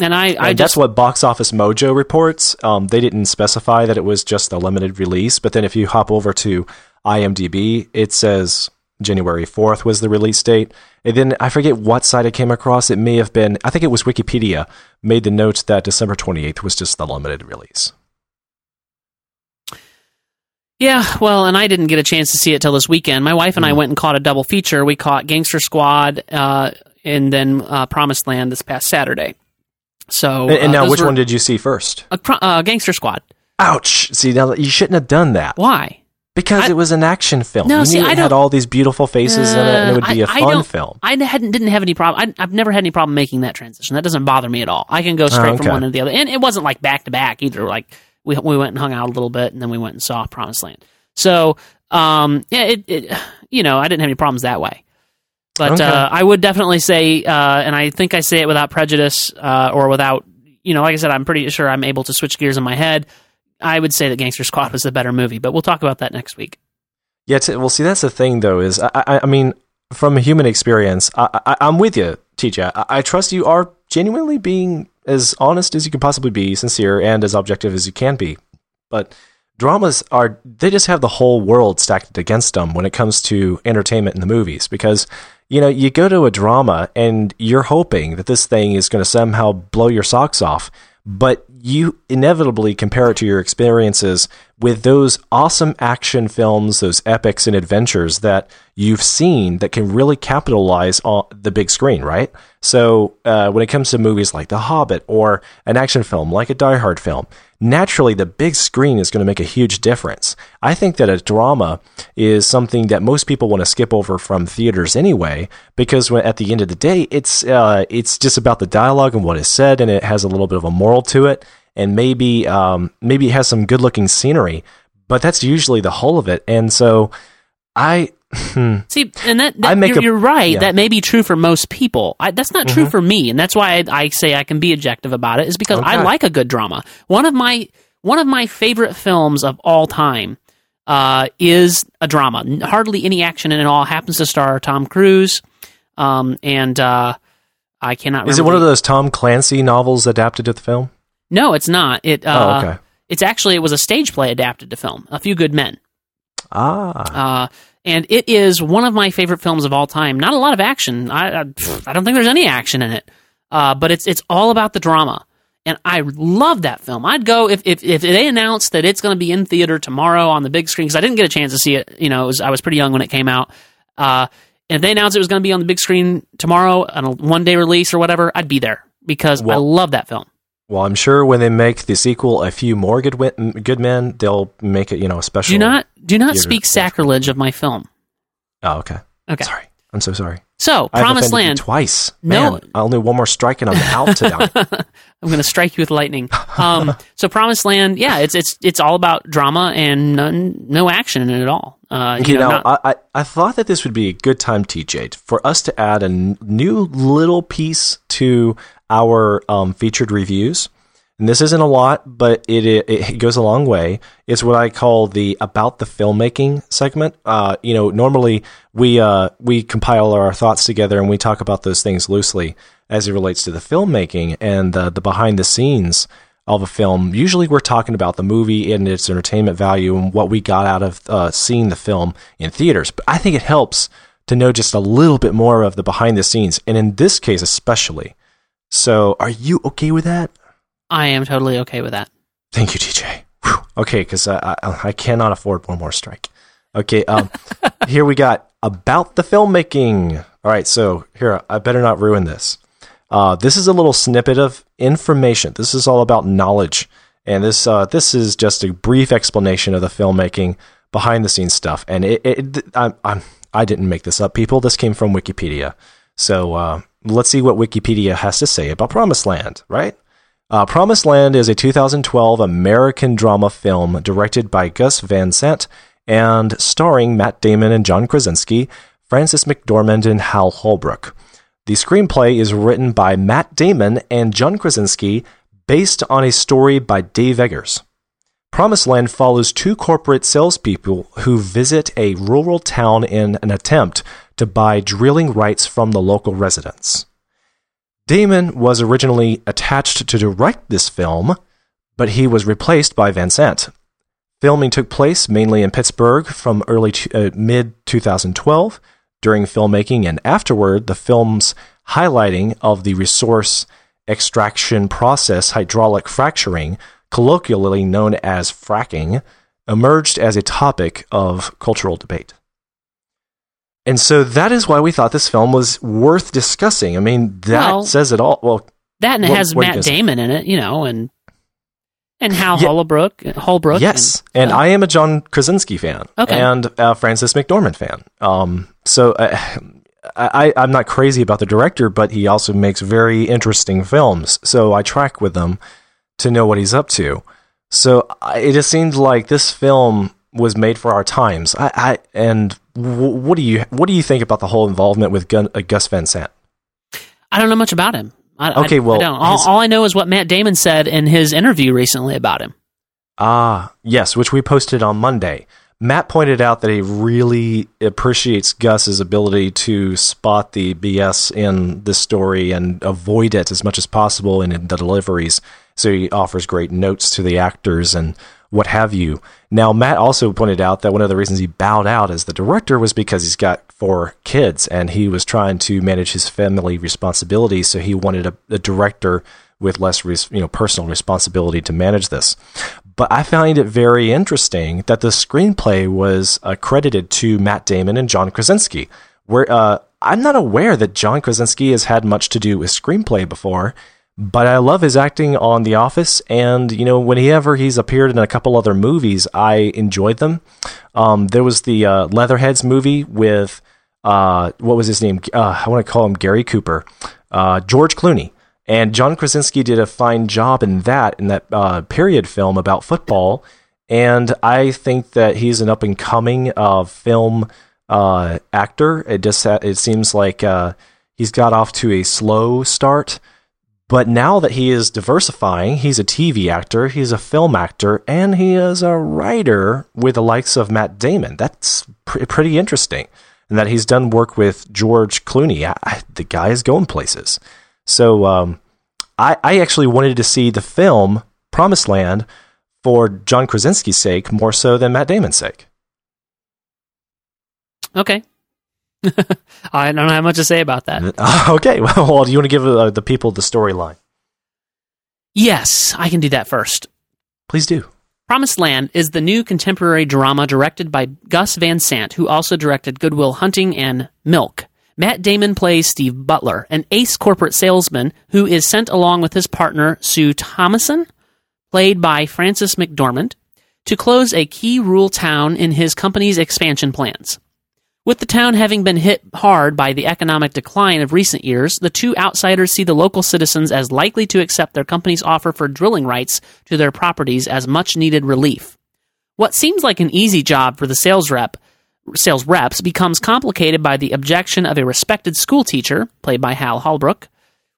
And I, I and just that's what Box Office Mojo reports. Um, they didn't specify that it was just a limited release, but then if you hop over to IMDb, it says January 4th was the release date. And then I forget what site I came across. It may have been, I think it was Wikipedia, made the note that December 28th was just the limited release. Yeah, well, and I didn't get a chance to see it till this weekend. My wife and Hmm. I went and caught a double feature. We caught Gangster Squad uh, and then uh, Promised Land this past Saturday. So, And, and uh, now, those which were- one did you see first? Pro- uh, Gangster Squad. Ouch! See, now you shouldn't have done that Why? Because I- it was an action film. No, you see, I it had all these beautiful faces in it, and it would be Uh, a I- I fun film. I hadn't didn't have any problem. I, I've never had any problem making that transition. That doesn't bother me at all. I can go straight Oh, okay. from one to the other, and it wasn't like back to back either. Like we we went and hung out a little bit, and then we went and saw Promised Land. So um, yeah, it, it you know I didn't have any problems that way. But Okay. uh, I would definitely say, uh, and I think I say it without prejudice uh, or without, you know, like I said, I'm pretty sure I'm able to switch gears in my head. I would say that Gangster Squad was the better movie, but we'll talk about that next week. Yeah, t- well, see, that's the thing, though, is I, I, I mean, from a human experience, I, I'm with you, TJ. I, I trust you are genuinely being as honest as you can possibly be, sincere, and as objective as you can be. But dramas are, they just have the whole world stacked against them when it comes to entertainment in the movies. Because, you know, you go to a drama and you're hoping that this thing is going to somehow blow your socks off but you inevitably compare it to your experiences with those awesome action films, those epics and adventures that you've seen that can really capitalize on the big screen, right? So uh, when it comes to movies like The Hobbit or an action film like a Die Hard film, naturally the big screen is going to make a huge difference. I think that a drama is something that most people want to skip over from theaters anyway, because when, at the end of the day, it's uh, it's just about the dialogue and what is said, and it has a little bit of a moral to it, and maybe um, maybe it has some good looking scenery, but that's usually the whole of it. And so, I See, and that, that you're, a- you're right. yeah. Mm-hmm. That may be true for most people. I, that's not true for me, and that's why I, I say I can be objective about it. Is because I like a good drama. One of my one of my favorite films of all time uh, is a drama. Hardly any action in it all. Happens to star Tom Cruise, um, and uh, I cannot. is it one of those Tom Clancy novels adapted to the film? No, it's not. It. Uh, oh, okay. It's actually it was a stage play adapted to film. A Few Good Men. Ah, Uh, and it is one of my favorite films of all time. Not a lot of action. I, I, I don't think there's any action in it. Uh, but it's it's all about the drama. And I love that film. I'd go if, if, if they announced that it's going to be in theater tomorrow on the big screen because I didn't get a chance to see it. You know, it was, I was pretty young when it came out. Uh, and if they announced it was going to be on the big screen tomorrow on a one day release or whatever, I'd be there because I love that film. Well, I'm sure when they make the sequel, a few more good good men, they'll make it you know a special. Do not do not speak sacrilege of my film. Oh, okay. Okay. Sorry, I'm so sorry. So, I've Promised Land. twice. No. Man, I'll do one more strike and I'm out tonight. I'm going to strike you with lightning. Um, so Promised Land, yeah, it's it's it's all about drama and none, no action in it at all. Uh, You you know, know, not- I, I, I thought that this would be a good time, TJ, for us to add a n- new little piece to our um, featured reviews. And this isn't a lot, but it, it it goes a long way. It's what I call the about the filmmaking segment. Uh, you know, normally we uh, we compile our thoughts together and we talk about those things loosely as it relates to the filmmaking and the, the behind the scenes of a film. Usually, we're talking about the movie and its entertainment value and what we got out of uh, seeing the film in theaters. But I think it helps to know just a little bit more of the behind the scenes, and in this case, especially. So, are you okay with that? I am totally okay with that. Thank you, TJ. Whew. Okay, because I, I, I cannot afford one more strike. Okay, um, here we got about the filmmaking. All right, so here, I better not ruin this. Uh, this is a little snippet of information. This is all about knowledge, and this uh, this is just a brief explanation of the filmmaking behind the scenes stuff. And it, it I, I'm I didn't make this up, people. This came from Wikipedia. So uh, let's see what Wikipedia has to say about Promised Land. Right? Uh, Promised Land is a 2012 American drama film directed by Gus Van Sant and starring Matt Damon and John Krasinski, Frances McDormand, and Hal Holbrook. The screenplay is written by Matt Damon and John Krasinski, based on a story by Dave Eggers. Promised Land follows two corporate salespeople who visit a rural town in an attempt to buy drilling rights from the local residents. Damon was originally attached to direct this film, but he was replaced by Van Sant. Filming took place mainly in Pittsburgh from early uh, mid 2012. During filmmaking and afterward, the film's highlighting of the resource extraction process, hydraulic fracturing, colloquially known as fracking, emerged as a topic of cultural debate. And so that is why we thought this film was worth discussing. I mean, that well, says it all. Well, that and it what, has what Matt Damon in it, you know, and and Hal yeah. Holbrook, Holbrook. Yes, and, and I am a John Krasinski fan, okay. and a Frances McDormand fan. Um, so uh, I, I'm not crazy about the director, but he also makes very interesting films. So I track with him to know what he's up to. So it just seems like this film was made for our times. I, I and w- what do you what do you think about the whole involvement with Gun, uh, Gus Van Sant? I don't know much about him. I, okay, I, well, I all, his, all, I know is what Matt Damon said in his interview recently about him. Ah, yes, which we posted on Monday. Matt pointed out that he really appreciates Gus's ability to spot the BS in this story and avoid it as much as possible in the deliveries. So he offers great notes to the actors and what have you. Now, Matt also pointed out that one of the reasons he bowed out as the director was because he's got four kids and he was trying to manage his family responsibilities. So he wanted a, a director with less res, you know personal responsibility to manage this. But I find it very interesting that the screenplay was uh, credited to Matt Damon and John Krasinski. Where uh, I'm not aware that John Krasinski has had much to do with screenplay before but I love his acting on The Office, and you know whenever he's appeared in a couple other movies, I enjoyed them. Um, there was the uh, Leatherheads movie with uh, what was his name? Uh, I want to call him Gary Cooper, uh, George Clooney, and John Krasinski did a fine job in that in that uh, period film about football. And I think that he's an up and coming uh, film actor. It just it seems like he's got off to a slow start. But now that he is diversifying, he's a TV actor, he's a film actor, and he is a writer with the likes of Matt Damon. That's pr- pretty interesting. And that he's done work with George Clooney. I, I, the guy is going places. So um, I, I actually wanted to see the film Promised Land for John Krasinski's sake more so than Matt Damon's sake. Okay. I don't have much to say about that. okay, well, do you want to give uh, the people the storyline? Yes, I can do that first. Please do. Promised Land is the new contemporary drama directed by Gus Van Sant, who also directed Good Will Hunting and Milk. Matt Damon plays Steve Butler, an ace corporate salesman who is sent along with his partner Sue Thomason, played by Frances McDormand, to close a key rural town in his company's expansion plans. With the town having been hit hard by the economic decline of recent years, the two outsiders see the local citizens as likely to accept their company's offer for drilling rights to their properties as much needed relief. What seems like an easy job for the sales rep sales reps becomes complicated by the objection of a respected school teacher, played by Hal Holbrook,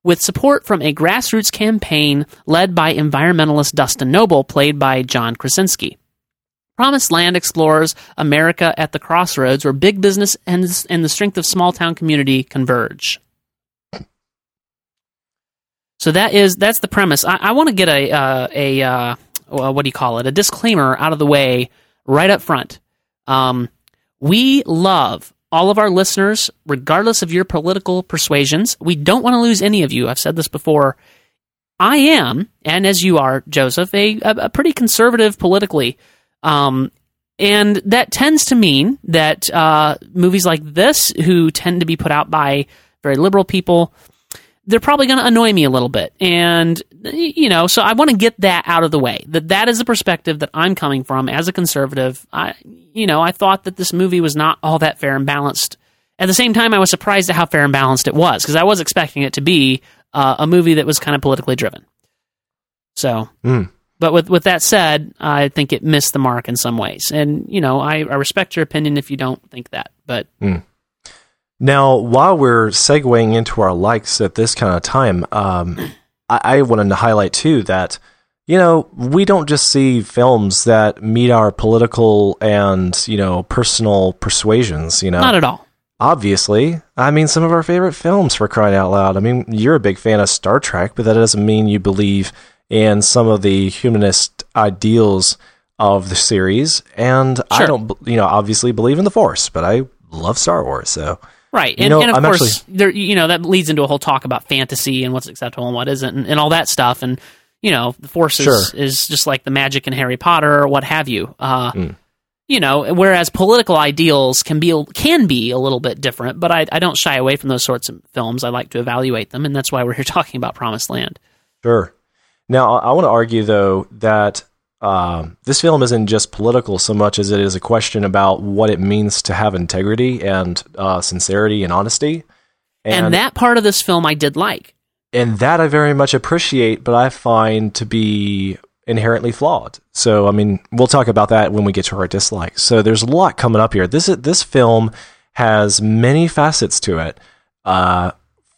with support from a grassroots campaign led by environmentalist Dustin Noble, played by John Krasinski. Promised Land explores America at the crossroads where big business and, and the strength of small town community converge. So that is that's the premise. I, I want to get a uh, a uh, what do you call it? A disclaimer out of the way right up front. Um, we love all of our listeners, regardless of your political persuasions. We don't want to lose any of you. I've said this before. I am, and as you are, Joseph, a, a pretty conservative politically. Um, and that tends to mean that uh, movies like this, who tend to be put out by very liberal people, they're probably going to annoy me a little bit. And, you know, so I want to get that out of the way. That that is the perspective that I'm coming from as a conservative. I, you know, I thought that this movie was not all that fair and balanced. At the same time, I was surprised at how fair and balanced it was because I was expecting it to be uh, a movie that was kind of politically driven. So, mm. But with with that said, I think it missed the mark in some ways, and you know I, I respect your opinion if you don't think that. But mm. now, while we're segueing into our likes at this kind of time, um, I, I wanted to highlight too that you know we don't just see films that meet our political and you know personal persuasions. You know, not at all. obviously, I mean, some of our favorite films for crying out loud. I mean, you're a big fan of Star Trek, but that doesn't mean you believe in some of the humanist ideals of the series. And I don't, you know, obviously believe in the Force, but I love Star Wars. So Right, You and, know, and of I'm course, actually- there you know that leads into a whole talk about fantasy and what's acceptable and what isn't, and, and all that stuff. And you know, the Force is, Sure. is just like the magic in Harry Potter or what have you. Uh, Mm. You know, whereas political ideals can be can be a little bit different, but I, I don't shy away from those sorts of films. I like to evaluate them, and that's why we're here talking about Promised Land. Sure. Now, I I want to argue, though, that um, this film isn't just political so much as it is a question about what it means to have integrity and uh, sincerity and honesty. And, that part of this film I did like. and that I very much appreciate, but I find to be inherently flawed. So, I mean, we'll talk about that when we get to our dislikes. So, there's a lot coming up here. This this film has many facets to it. Uh,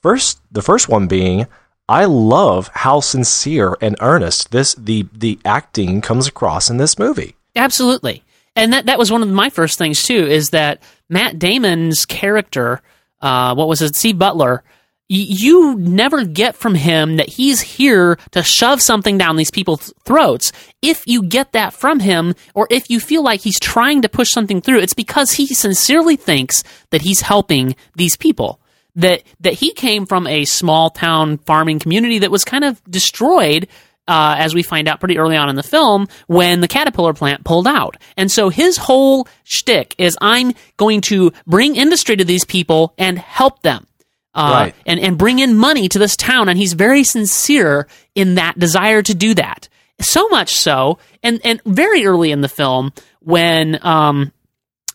first, the first one being, I love how sincere and earnest this the the acting comes across in this movie. Absolutely. And that, that was one of my first things too, is that Matt Damon's character, uh, what was it, Steve Butler, y- you never get from him that he's here to shove something down these people's throats. If you get that from him, or if you feel like he's trying to push something through, it's because he sincerely thinks that he's helping these people. That that he came from a small town farming community that was kind of destroyed uh, as we find out pretty early on in the film, when the caterpillar plant pulled out. And so his whole shtick is I'm going to bring industry to these people and help them. Uh, Right. and, and bring in money to this town. And he's very sincere in that desire to do that. So much so, and, and very early in the film, when um,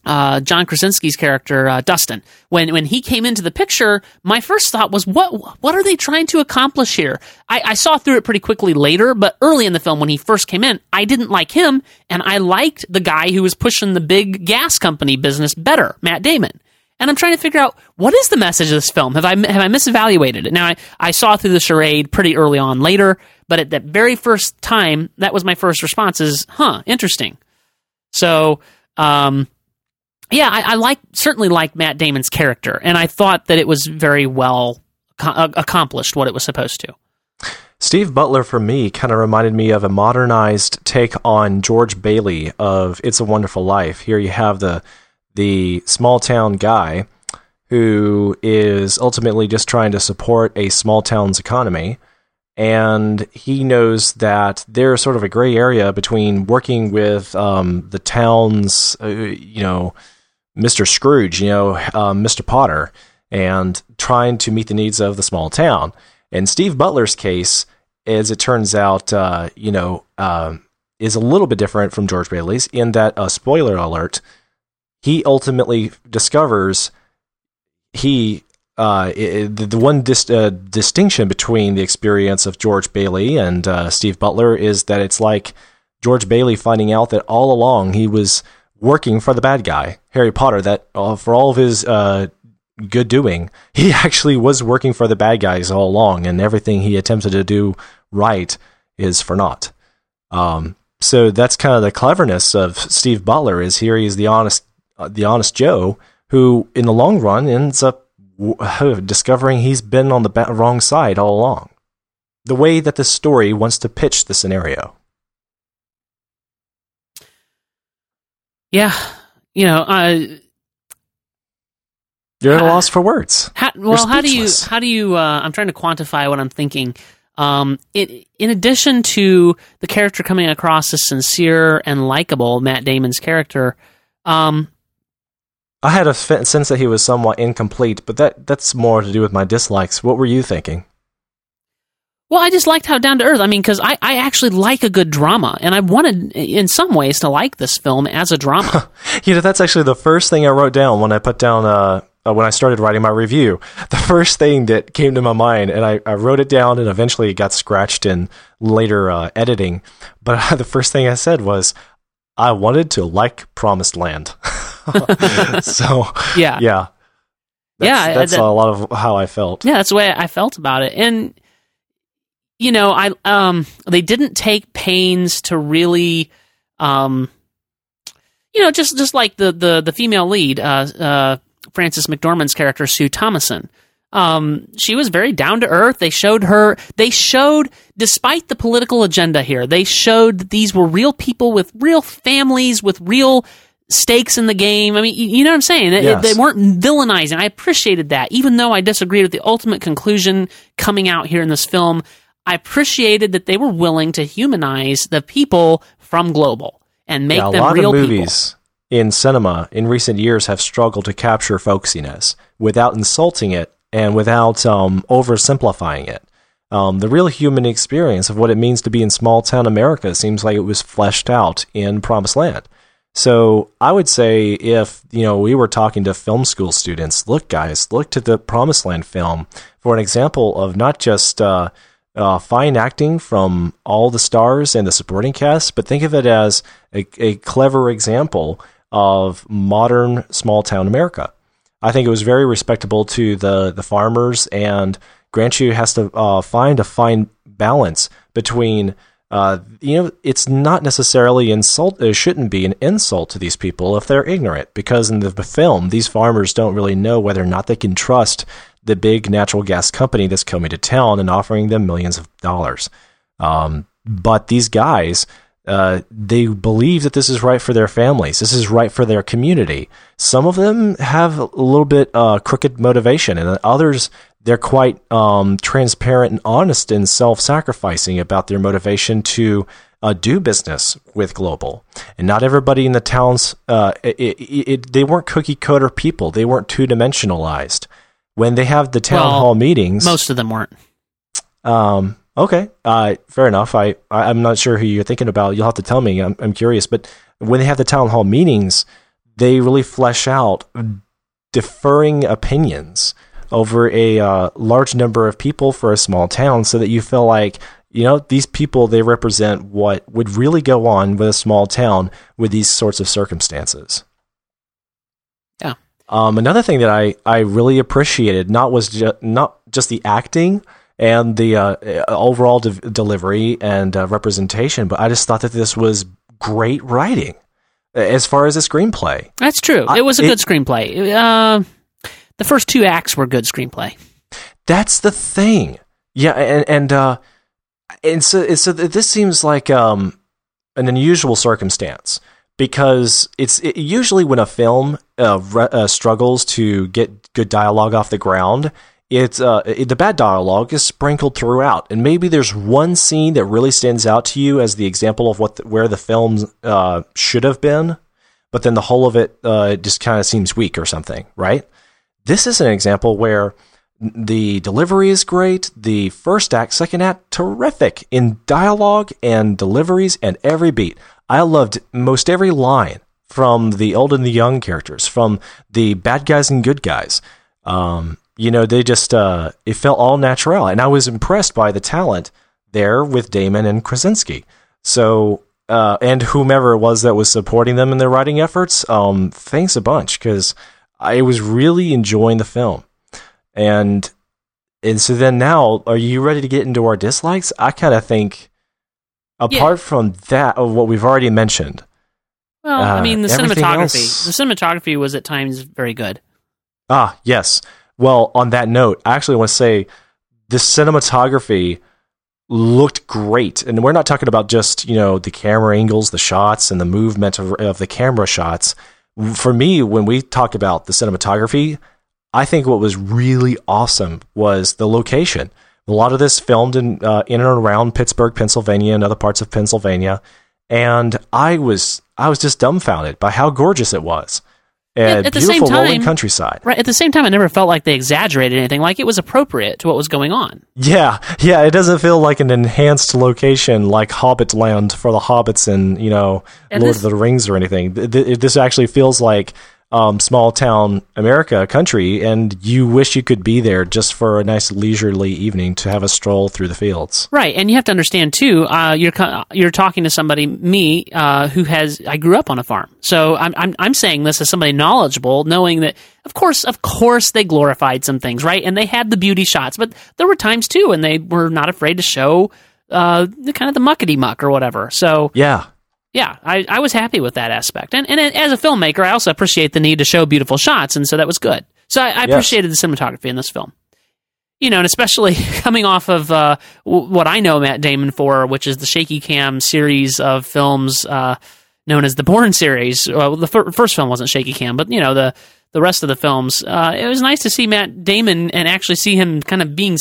uh, John Krasinski's character uh, Dustin. When when he came into the picture, my first thought was, what what are they trying to accomplish here? I, I saw through it pretty quickly later, but early in the film when he first came in, I didn't like him, and I liked the guy who was pushing the big gas company business better, Matt Damon. And I'm trying to figure out what is the message of this film. Have I have I misevaluated it? Now I, I saw through the charade pretty early on later, but at that very first time, that was my first response: is huh, interesting. So, um, yeah, I, I like certainly like Matt Damon's character, and I thought that it was very well co- uh, accomplished what it was supposed to. Steve Butler, for me, kind of reminded me of a modernized take on George Bailey of "It's a Wonderful Life." Here you have the the small town guy who is ultimately just trying to support a small town's economy, and he knows that there's sort of a gray area between working with um, the town's, uh, you know, Mr. Scrooge, you know, um, Mr. Potter, and trying to meet the needs of the small town. In Steve Butler's case, as it turns out, uh, you know, um, is a little bit different from George Bailey's in that, uh, spoiler alert, he ultimately discovers he uh, i- the, the one dis- uh, distinction between the experience of George Bailey and uh, Steve Butler is that it's like George Bailey finding out that all along he was working for the bad guy, Harry Potter, that uh, for all of his uh, good doing, he actually was working for the bad guys all along, and everything he attempted to do right is for naught. Um, so that's kind of the cleverness of Steve Butler. Is here he's the honest, uh, the honest Joe who, in the long run, ends up w- discovering he's been on the ba- wrong side all along. The way that the story wants to pitch the scenario. Yeah, you know, uh, You're at a loss for words. how, well, how do you how do you? Uh, I'm trying to quantify what I'm thinking. Um, it, in addition to the character coming across as sincere and likable, Matt Damon's character, um, I had a f- sense that he was somewhat incomplete, but that that's more to do with my dislikes. What were you thinking? Well, I just liked how down to earth. I mean, because I, I actually like a good drama, and I wanted, in some ways, to like this film as a drama. You know, that's actually the first thing I wrote down when I put down uh, uh, when I started writing my review. The first thing that came to my mind, and I, I wrote it down, and eventually it got scratched in later uh, editing. But the first thing I said was, I wanted to like Promised Land. so yeah, yeah, that's, Yeah, that's that- a lot of how I felt. yeah, that's the way I felt about it, and you know, I um, they didn't take pains to really, um, you know, just just like the the the female lead, uh, uh, Frances McDormand's character Sue Thomason. Um, she was very down to earth. They showed her. They showed, despite the political agenda here, they showed that these were real people with real families, with real stakes in the game. I mean, you, know what I'm saying? Yes. They weren't villainizing. I appreciated that, even though I disagreed with the ultimate conclusion coming out here in this film. I appreciated that they were willing to humanize the people from Global and make Yeah, a them lot real of people. movies in cinema in recent years have struggled to capture folksiness without insulting it and without um, oversimplifying it. Um, the real human experience of what it means to be in small town America seems like it was fleshed out in Promised Land. So I would say if you know we were talking to film school students, look guys, look to the Promised Land film for an example of not just uh, uh, fine acting from all the stars and the supporting cast, but think of it as a, a clever example of modern small town America. I think it was very respectable to the the farmers, and grant you has to uh, find a fine balance between. Uh, you know, it's not necessarily insult. It shouldn't be an insult to these people if they're ignorant, because in the film, these farmers don't really know whether or not they can trust the big natural gas company that's coming to town and offering them millions of dollars. Um, but these guys, uh, they believe that this is right for their families. This is right for their community. Some of them have a little bit uh, crooked motivation, and others they're quite um, transparent and honest and self-sacrificing about their motivation to uh, do business with Global. And not everybody in the towns, uh, it, it, it, they weren't cookie cutter people. They weren't two dimensionalized. When they have the town Well, hall meetings, Most of them weren't. um, okay, uh, fair enough. I, I I'm not sure who you're thinking about. You'll have to tell me. I'm I'm curious. But when they have the town hall meetings, they really flesh out deferring opinions over a uh, large number of people for a small town, so that you feel like you know these people they represent what would really go on with a small town with these sorts of circumstances. Um, another thing that I, I really appreciated not was ju- not just the acting and the uh, overall de- delivery and uh, representation, but I just thought that this was great writing as far as the screenplay. That's true. I- it was a it- good screenplay. Uh, the first two acts were good screenplay. That's the thing. Yeah, and and uh, and so so this seems like um an unusual circumstance because it's it, usually when a film uh, re- uh, struggles to get good dialogue off the ground. It's uh, it, the bad dialogue is sprinkled throughout, and maybe there's one scene that really stands out to you as the example of what the, where the film uh, should have been, but then the whole of it uh, just kind of seems weak or something, right? This is an example where the delivery is great. The first act, second act, terrific in dialogue and deliveries and every beat. I loved most every line from the old and the young characters, from the bad guys and good guys. Um, you know, they just uh, it felt all natural, and I was impressed by the talent there with Damon and Krasinski. So. Uh, and whomever it was that was supporting them in their writing efforts, um, thanks a bunch because I was really enjoying the film. And and so then now, are you ready to get into our dislikes? I kind of think, apart from that, of what we've already mentioned, Well, I Uh, mean, the cinematography. else- The cinematography was at times very good. Ah, yes. Well, on that note, I actually want to say the cinematography looked great. And we're not talking about just, you know, the camera angles, the shots, and the movement of, of the camera shots. For me, when we talk about the cinematography, I think what was really awesome was the location. A lot of this filmed in uh, in and around Pittsburgh, Pennsylvania, and other parts of Pennsylvania, and I was I was just dumbfounded by how gorgeous it was. And at the same beautiful rolling time- countryside. Right. At the same time, I never felt like they exaggerated anything. Like it was appropriate to what was going on. Yeah, yeah, it doesn't feel like an enhanced location like Hobbit Land for the hobbits and you know And Lord this- of the Rings or anything. Th- th- This actually feels like um, small town America country, and you wish you could be there just for a nice leisurely evening to have a stroll through the fields. Right, and you have to understand too. Uh, you're you're talking to somebody, me, uh, who has I grew up on a farm, so I'm, I'm I'm saying this as somebody knowledgeable, knowing that of course, of course, they glorified some things, right? And they had the beauty shots, but there were times too, and they were not afraid to show uh, the kind of the muckety muck or whatever. So Yeah, yeah, I, I was happy with that aspect. And, and as a filmmaker, I also appreciate the need to show beautiful shots, and so that was good. So I, I yes. appreciated the cinematography in this film. You know, and especially coming off of uh, w- what I know Matt Damon for, which is the shaky cam series of films uh, known as the Bourne series. Well, the fir- first film wasn't shaky cam, but you know the the rest of the films. Uh, it was nice to see Matt Damon and actually see him kind of being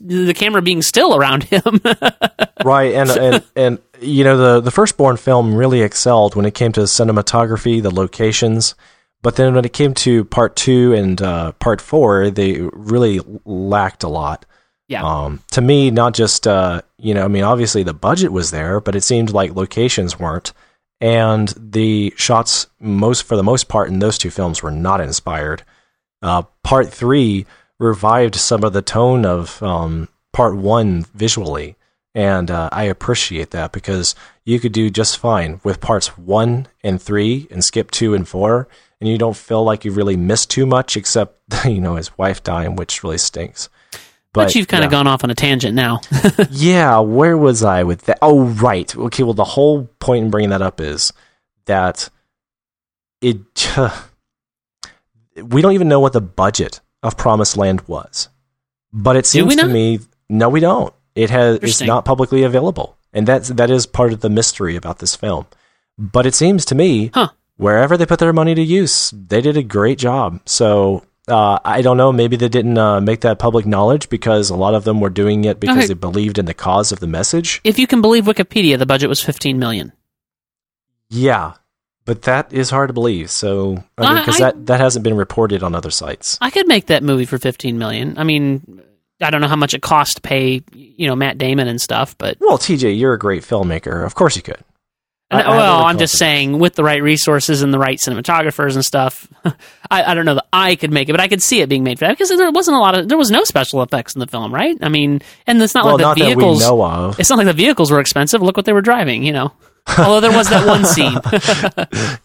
the camera being still around him. right, and, and and you know the the first Bourne film really excelled when it came to cinematography, the locations. But then when it came to part two and uh, part four, they really lacked a lot. Yeah. Um, to me, not just uh, you know, I mean, obviously the budget was there, but it seemed like locations weren't and the shots most for the most part in those two films were not inspired. Uh, part three revived some of the tone of um, part one visually, and uh, I appreciate that because you could do just fine with parts one and three and skip two and four, and you don't feel like you really missed too much except you know his wife dying, which really stinks. But, but you've kind yeah. of gone off on a tangent now. yeah, where was I with that? Oh, right. Okay, well, the whole point in bringing that up is that it. Uh, we don't even know what the budget of Promised Land was, but it seems to me no, we don't. It has it's not publicly available, and that's that is part of the mystery about this film. But it seems to me, huh. wherever they put their money to use, they did a great job. So uh, I don't know. Maybe they didn't uh, make that public knowledge because a lot of them were doing it because okay. they believed in the cause of the message. If you can believe Wikipedia, the budget was 15 million. Yeah, but that is hard to believe. So because that that hasn't been reported on other sites. I could make that movie for 15 million. I mean, I don't know how much it cost to pay, you know, Matt Damon and stuff, but well, TJ, you're a great filmmaker. Of course you could. I, I well, I'm just saying, with the right resources and the right cinematographers and stuff, I, I, don't know that I could make it, but I could see it being made for that because there wasn't a lot of, there was no special effects in the film, right? I mean, and it's not well, like not the vehicles. That we know of. It's not like the vehicles were expensive. Look what they were driving, you know. Although there was that one scene.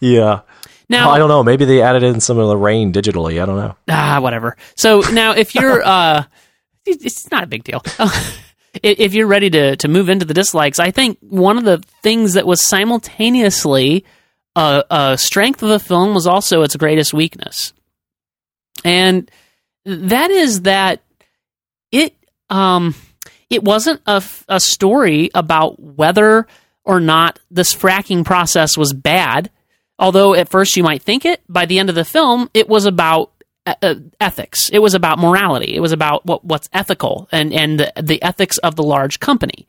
yeah. Now well, I don't know. Maybe they added in some of the rain digitally. I don't know. Ah, whatever. So now, if you're, uh, it's not a big deal if you're ready to to move into the dislikes, I think one of the things that was simultaneously a, a strength of the film was also its greatest weakness, and that is that it um it wasn't a, a story about whether or not this fracking process was bad. Although at first you might think it, by the end of the film, it was about uh, ethics. It was about morality. It was about what, what's ethical and, and the, the ethics of the large company.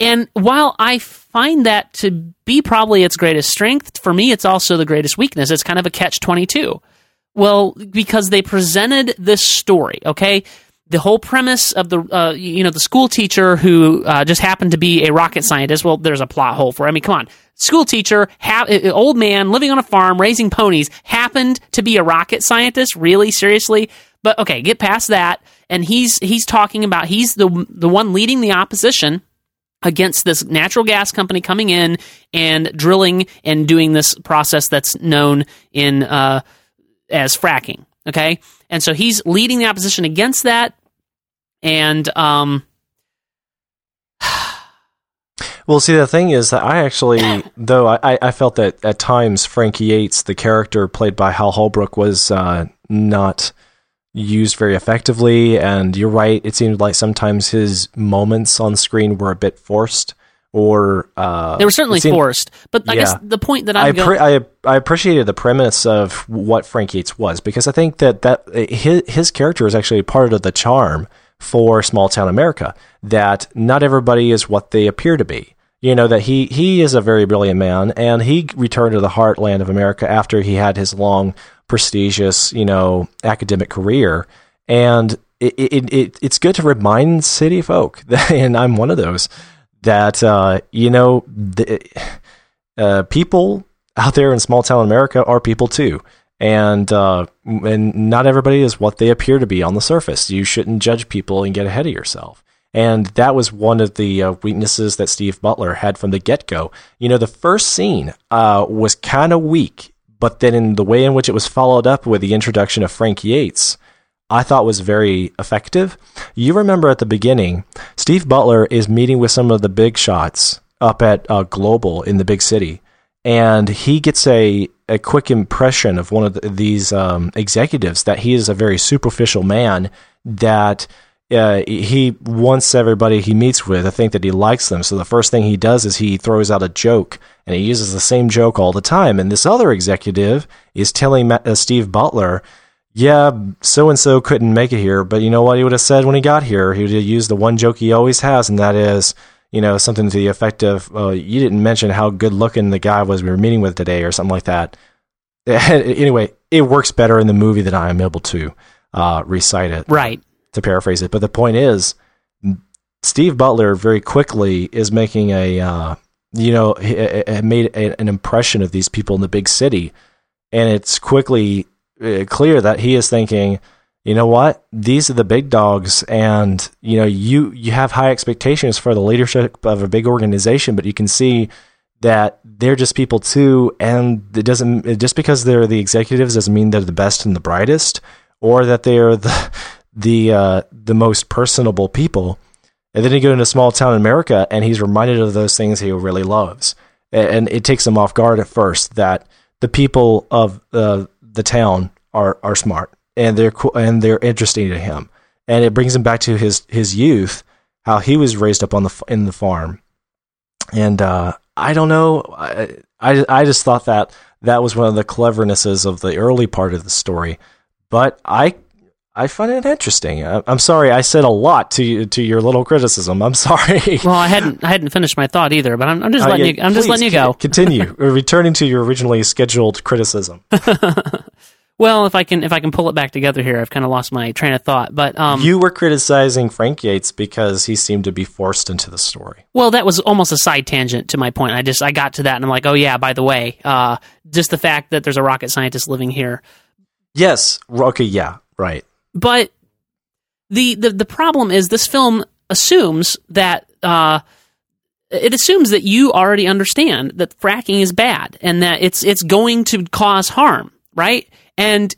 And while I find that to be probably its greatest strength, for me, it's also the greatest weakness. It's kind of a catch 22. Well, because they presented this story, okay? the whole premise of the uh, you know the school teacher who uh, just happened to be a rocket scientist. Well, there's a plot hole for. I mean, come on, school teacher, ha- old man living on a farm raising ponies, happened to be a rocket scientist. Really, seriously. But okay, get past that. And he's he's talking about he's the the one leading the opposition against this natural gas company coming in and drilling and doing this process that's known in uh, as fracking. Okay, and so he's leading the opposition against that, and um. Well, see, the thing is that I actually, though I, I felt that at times Frankie Yates, the character played by Hal Holbrook, was uh, not used very effectively. And you're right; it seemed like sometimes his moments on screen were a bit forced or uh, they were certainly seemed, forced. But I yeah. guess the point that I'm I, going- I I appreciated the premise of what Frank Yates was because I think that that his his character is actually part of the charm for small town America. That not everybody is what they appear to be. You know that he he is a very brilliant man, and he returned to the heartland of America after he had his long, prestigious, you know, academic career, and it, it, it it's good to remind city folk, and I'm one of those that uh, you know the, uh, people out there in small town America are people too, and uh, and not everybody is what they appear to be on the surface. You shouldn't judge people and get ahead of yourself. And that was one of the uh, weaknesses that Steve Butler had from the get go. You know, the first scene uh, was kind of weak, but then in the way in which it was followed up with the introduction of Frank Yates, I thought was very effective. You remember at the beginning, Steve Butler is meeting with some of the big shots up at uh, Global in the big city, and he gets a a quick impression of one of the, these um, executives that he is a very superficial man that uh, he wants everybody he meets with to think that he likes them. So the first thing he does is he throws out a joke, and he uses the same joke all the time. And this other executive is telling uh, Steve Butler, "Yeah, so and so couldn't make it here, but you know what he would have said when he got here? He would have used the one joke he always has, and that is." You know, something to the effect of, uh, you didn't mention how good looking the guy was we were meeting with today, or something like that. anyway, it works better in the movie than I am able to uh, recite it. Right to paraphrase it. But the point is, Steve Butler very quickly is making a, uh, you know, made an impression of these people in the big city, and it's quickly uh, clear that he is thinking, you know what, these are the big dogs, and you know, you you have high expectations for the leadership of a big organization, but you can see that they're just people too, and it doesn't just because they're the executives doesn't mean they're the best and the brightest, or that they are the the uh, the most personable people. And then he goes into a small town in America, and he's reminded of those things he really loves. And it takes him off guard at first that the people of uh, the town are are smart and they're cool and they're interesting to him. And it brings him back to his his youth, how he was raised up on the in the farm. And uh, I don't know, I, I I just thought that that was one of the clevernesses of the early part of the story. But I I find it interesting. I'm sorry, I said a lot to to your little criticism. I'm sorry. Well, I hadn't I hadn't finished my thought either, but I'm, I'm just uh, letting yeah, you I'm just letting you go. continue. Returning to your originally scheduled criticism. well, if I can if I can pull it back together here, I've kind of lost my train of thought. But um, you were criticizing Frank Yates because he seemed to be forced into the story. Well, that was almost a side tangent to my point. I just I got to that and I'm like, oh yeah, by the way, uh, just the fact that there's a rocket scientist living here. Yes. Okay. Yeah. Right. But the, the the problem is this film assumes that uh, it assumes that you already understand that fracking is bad and that it's it's going to cause harm, right? And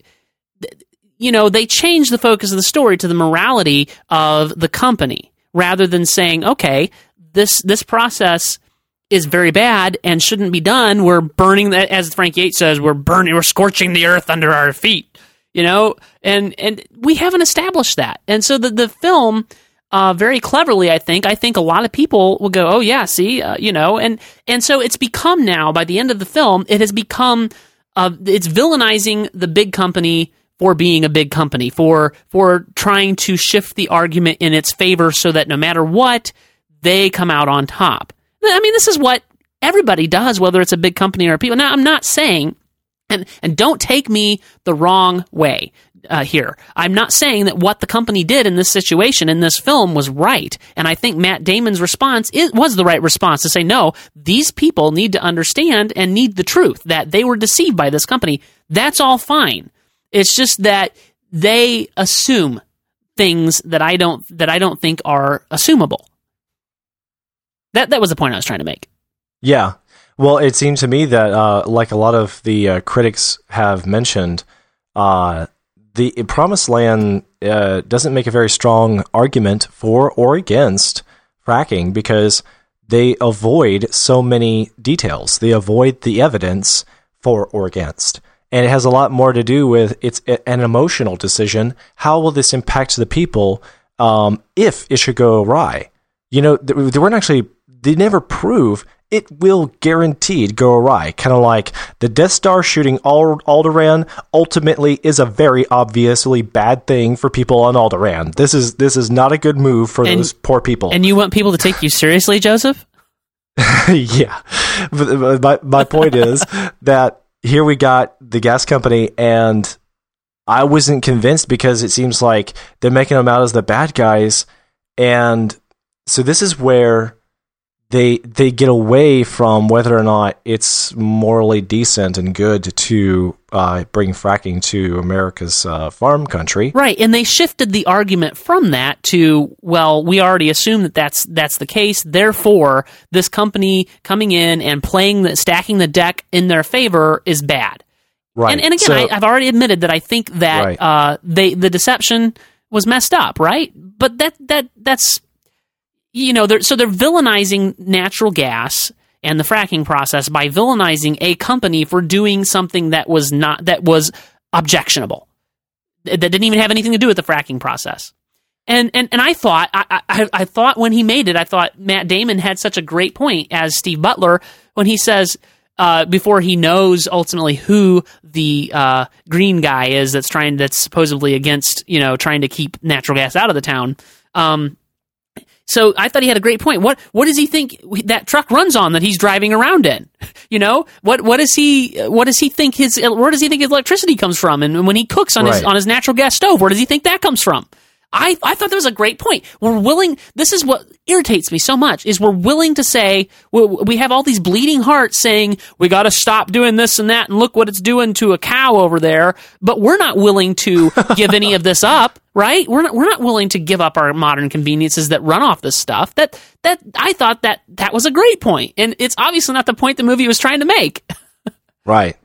you know they change the focus of the story to the morality of the company rather than saying, okay, this this process is very bad and shouldn't be done. We're burning that, as Frank Yates says, we're burning, we're scorching the earth under our feet you know, and and we haven't established that. And so the the film uh, very cleverly, I think. I think a lot of people will go, "Oh yeah, see, uh, you know," and and so it's become now by the end of the film, it has become uh, it's villainizing the big company for being a big company, for for trying to shift the argument in its favor, so that no matter what, they come out on top. I mean, this is what everybody does, whether it's a big company or people. Now, I'm not saying and, and don't take me the wrong way uh, here. I'm not saying that what the company did in this situation in this film was right. And I think Matt Damon's response is, was the right response to say, no, these people need to understand and need the truth that they were deceived by this company. That's all fine. It's just that they assume things that I don't that I don't think are assumable. That that was the point I was trying to make. Yeah, well, it seemed to me that, uh, like a lot of the uh, critics have mentioned, uh, the Promised Land uh, doesn't make a very strong argument for or against fracking because they avoid so many details. They avoid the evidence for or against. And it has a lot more to do with it's an emotional decision. How will this impact the people um, if it should go awry? You know, they weren't actually, they never prove it will guaranteed go awry. Kind of like the Death Star shooting Alderaan ultimately is a very obviously bad thing for people on Alderaan. This is this is not a good move for and, those poor people. And you want people to take you seriously, Joseph? yeah. But my my point is that here we got the gas company and I wasn't convinced because it seems like they're making them out as the bad guys and so this is where they they get away from whether or not it's morally decent and good to uh, bring fracking to America's uh, farm country. Right, and they shifted the argument from that to well, we already assume that that's that's the case. Therefore, this company coming in and playing the stacking the deck in their favor is bad. Right, and, and again, so, I, have already admitted that I think that right. uh, they the deception was messed up. Right, but that that that's you know, they're, so they're villainizing natural gas and the fracking process by villainizing a company for doing something that was not that was objectionable that didn't even have anything to do with the fracking process. And and and I thought I, I, I thought when he made it, I thought Matt Damon had such a great point as Steve Butler when he says uh, before he knows ultimately who the uh, green guy is that's trying that's supposedly against you know trying to keep natural gas out of the town. Um, so I thought he had a great point. What what does he think that truck runs on that he's driving around in? You know what what does he what does he think his where does he think his electricity comes from? And when he cooks on right. his on his natural gas stove, where does he think that comes from? I, I thought that was a great point. We're willing, this is what irritates me so much, is we're willing to say, we, we have all these bleeding hearts saying, we got to stop doing this and that, and look what it's doing to a cow over there, but we're not willing to give any of this up, right? We're not, we're not willing to give up our modern conveniences that run off this stuff. That, that, I thought that that was a great point, and it's obviously not the point the movie was trying to make. right.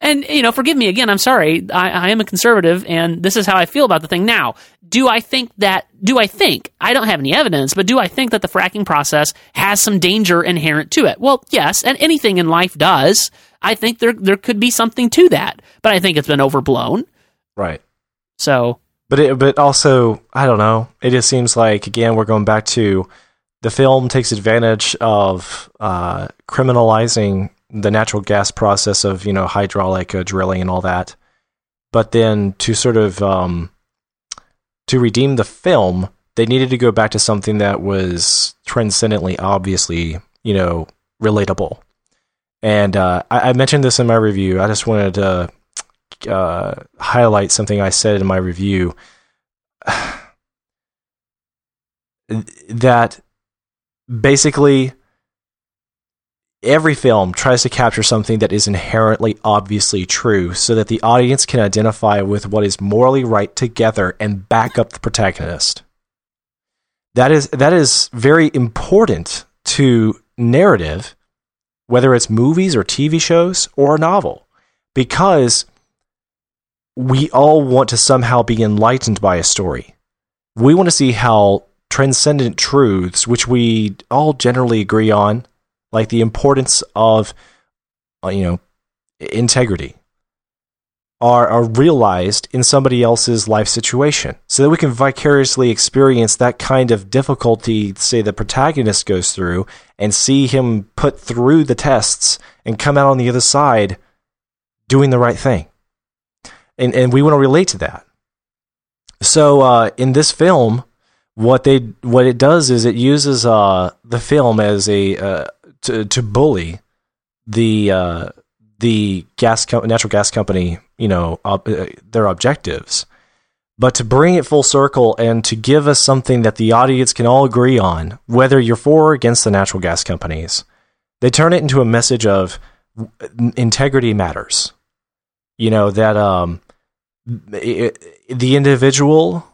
And, you know, forgive me again, I'm sorry. I, I, am a conservative and this is how I feel about the thing. Now, do I think that, do I think, I don't have any evidence, but do I think that the fracking process has some danger inherent to it? Well, yes, and anything in life does. I think there, there could be something to that, but I think it's been overblown. Right. So. But it, but also, I don't know. It just seems like, again, we're going back to the film takes advantage of uh, criminalizing the natural gas process of you know hydraulic uh, drilling and all that. But then to sort of um, to redeem the film, they needed to go back to something that was transcendently, obviously, you know, relatable. And uh, I, I, mentioned this in my review. I just wanted to uh, highlight something I said in my review that basically every film tries to capture something that is inherently obviously true so that the audience can identify with what is morally right together and back up the protagonist. That is that is very important to narrative whether it's movies or TV shows or a novel because we all want to somehow be enlightened by a story. We want to see how transcendent truths which we all generally agree on like the importance of uh, you know integrity are, are realized in somebody else's life situation. So that we can vicariously experience that kind of difficulty say the protagonist goes through and see him put through the tests and come out on the other side doing the right thing. And and we want to relate to that. So uh, in this film what they what it does is it uses uh, the film as a uh, to to bully the uh, the gas co- natural gas company, you know, uh, their objectives, but to bring it full circle and to give us something that the audience can all agree on, whether you're for or against the natural gas companies. They turn it into a message of integrity matters. You know that um, it, the individual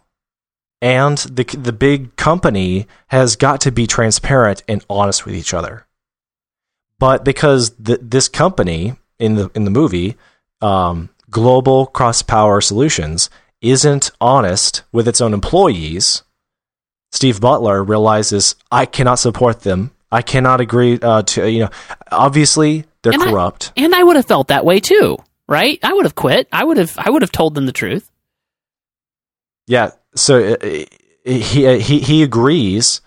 and the the big company has got to be transparent and honest with each other. But because th- this company in the in the movie, um, Global Crosspower Solutions, isn't honest with its own employees, Steve Butler realizes I cannot support them. I cannot agree uh, to you know. Obviously, they're and corrupt, I, and I would have felt that way too, right? I would have quit. I would have. I would have told them the truth. Yeah. So uh, he uh, he he agrees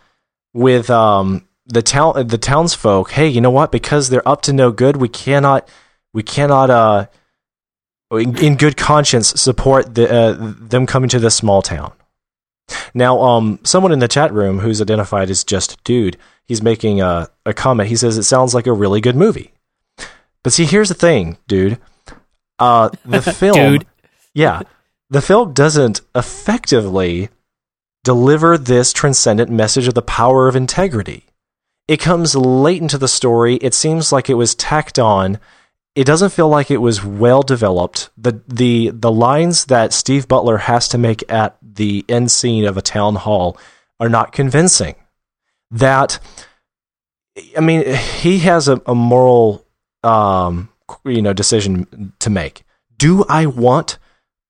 with um the town the townsfolk, hey, you know what? Because they're up to no good, we cannot we cannot uh in, in good conscience support the uh, them coming to this small town. Now, um, someone in the chat room who's identified as just dude, he's making a, a comment. He says it sounds like a really good movie. But see, here's the thing, dude. Uh, the film, dude. yeah, the film doesn't effectively deliver this transcendent message of the power of integrity it comes late into the story. It seems like it was tacked on. It doesn't feel like it was well developed. The the the lines that Steve Butler has to make at the end scene of a town hall are not convincing. That I mean, he has a, a moral um, you know decision to make. Do I want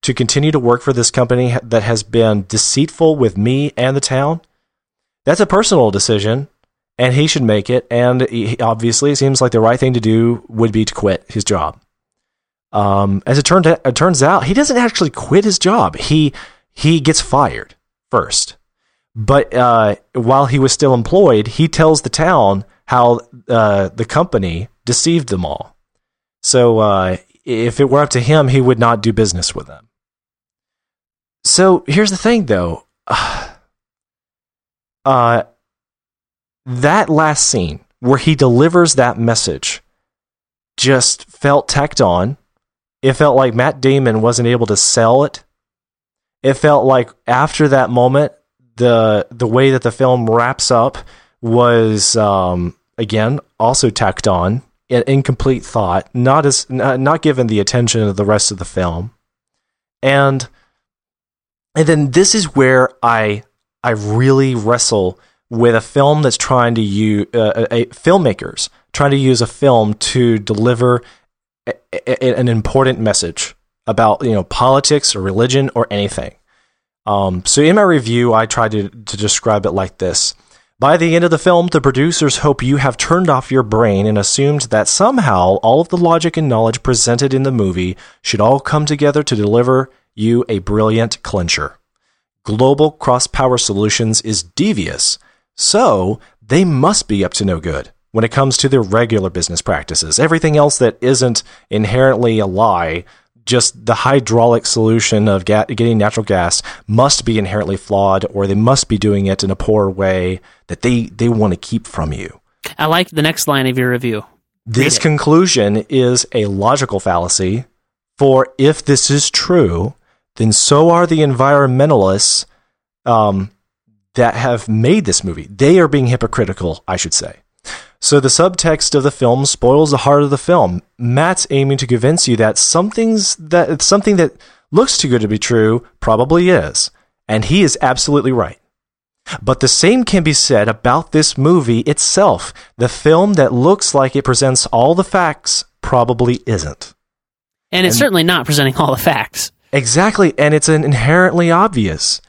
to continue to work for this company that has been deceitful with me and the town? That's a personal decision and he should make it. And he, obviously, it seems like the right thing to do would be to quit his job. Um, as it turned it turns out, he doesn't actually quit his job. He he gets fired first, but uh, while he was still employed, he tells the town how uh, the company deceived them all. So uh, if it were up to him, he would not do business with them. So here's the thing, though. Uh, that last scene where he delivers that message just felt tacked on. It felt like Matt Damon wasn't able to sell it. It felt like after that moment, the the way that the film wraps up was um, again also tacked on, an incomplete thought, not as not, not given the attention of the rest of the film, and and then this is where I I really wrestle with a film that's trying to use uh, a, filmmakers trying to use a film to deliver a, a, an important message about you know politics or religion or anything. Um, so in my review, I tried to, to describe it like this. By the end of the film, the producers hope you have turned off your brain and assumed that somehow all of the logic and knowledge presented in the movie should all come together to deliver you a brilliant clincher. Global cross power solutions is devious so they must be up to no good when it comes to their regular business practices. Everything else that isn't inherently a lie, just the hydraulic solution of ga- getting natural gas, must be inherently flawed, or they must be doing it in a poor way that they, they want to keep from you. I like the next line of your review. This conclusion is a logical fallacy, for if this is true, then so are the environmentalists um, that have made this movie. They are being hypocritical, I should say. So the subtext of the film spoils the heart of the film. Matt's aiming to convince you that something's that something that looks too good to be true probably is, and he is absolutely right. But the same can be said about this movie itself. The film that looks like it presents all the facts probably isn't. And it's and, certainly not presenting all the facts. Exactly, and it's an inherently obvious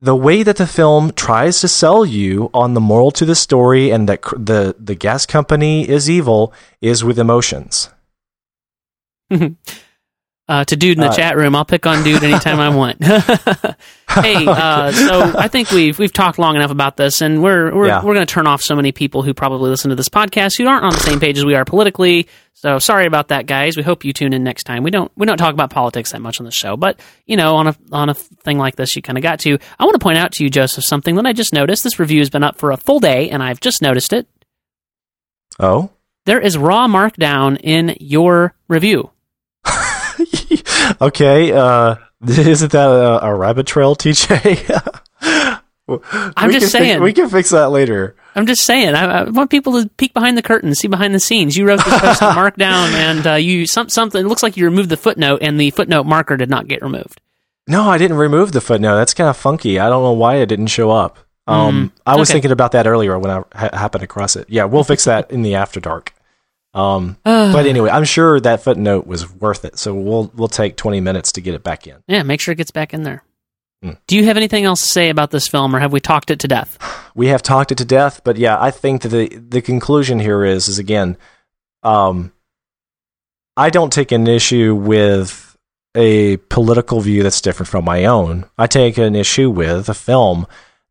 the way that the film tries to sell you on the moral to the story and that the the gas company is evil is with emotions. uh, to dude in the uh, chat room, I'll pick on dude anytime I want. hey, uh, so I think we've we've talked long enough about this, and we're we're yeah. we're going to turn off so many people who probably listen to this podcast who aren't on the same page as we are politically. So sorry about that, guys. We hope you tune in next time. We don't we don't talk about politics that much on the show, but you know, on a on a thing like this, you kind of got to. I want to point out to you, Joseph, something that I just noticed. This review has been up for a full day, and I've just noticed it. Oh, there is raw markdown in your review. okay, uh, isn't that a, a rabbit trail, TJ? I'm just saying. Fix, we can fix that later. I'm just saying. I, I, want people to peek behind the curtain, see behind the scenes. You wrote this post markdown, and uh, you some, something. It looks like you removed the footnote, and the footnote marker did not get removed. No, I didn't remove the footnote. That's kind of funky. I don't know why it didn't show up. Um, mm, I was okay. thinking about that earlier when I ha- happened across it. Yeah, we'll fix that in the after dark. Um, but anyway, I'm sure that footnote was worth it. So we'll we'll take 20 minutes to get it back in. Yeah, make sure it gets back in there. Mm. Do you have anything else to say about this film, or have we talked it to death? We have talked it to death, but yeah, I think that the the conclusion here is is again, um, I don't take an issue with a political view that's different from my own. I take an issue with a film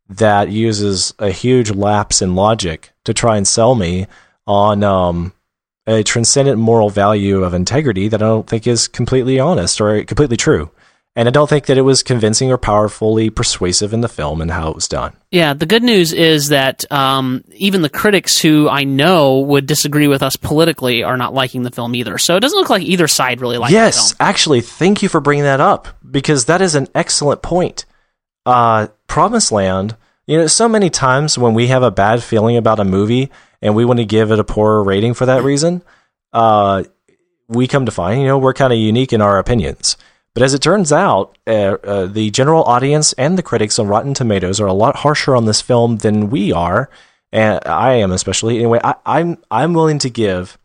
that uses a huge lapse in logic to try and sell me on um, a transcendent moral value of integrity that I don't think is completely honest or completely true. And I don't think that it was convincing or powerfully persuasive in the film and how it was done. Yeah, the good news is that um, even the critics who I know would disagree with us politically are not liking the film either. So it doesn't look like either side really likes it. yes, actually, thank you for bringing that up because that is an excellent point. Uh, Promised Land, you know, so many times when we have a bad feeling about a movie and we want to give it a poorer rating for that reason, uh, we come to find, you know, we're kind of unique in our opinions. But as it turns out, uh, uh, the general audience and the critics on Rotten Tomatoes are a lot harsher on this film than we are, and I am especially. Anyway, I, I'm, I'm willing to give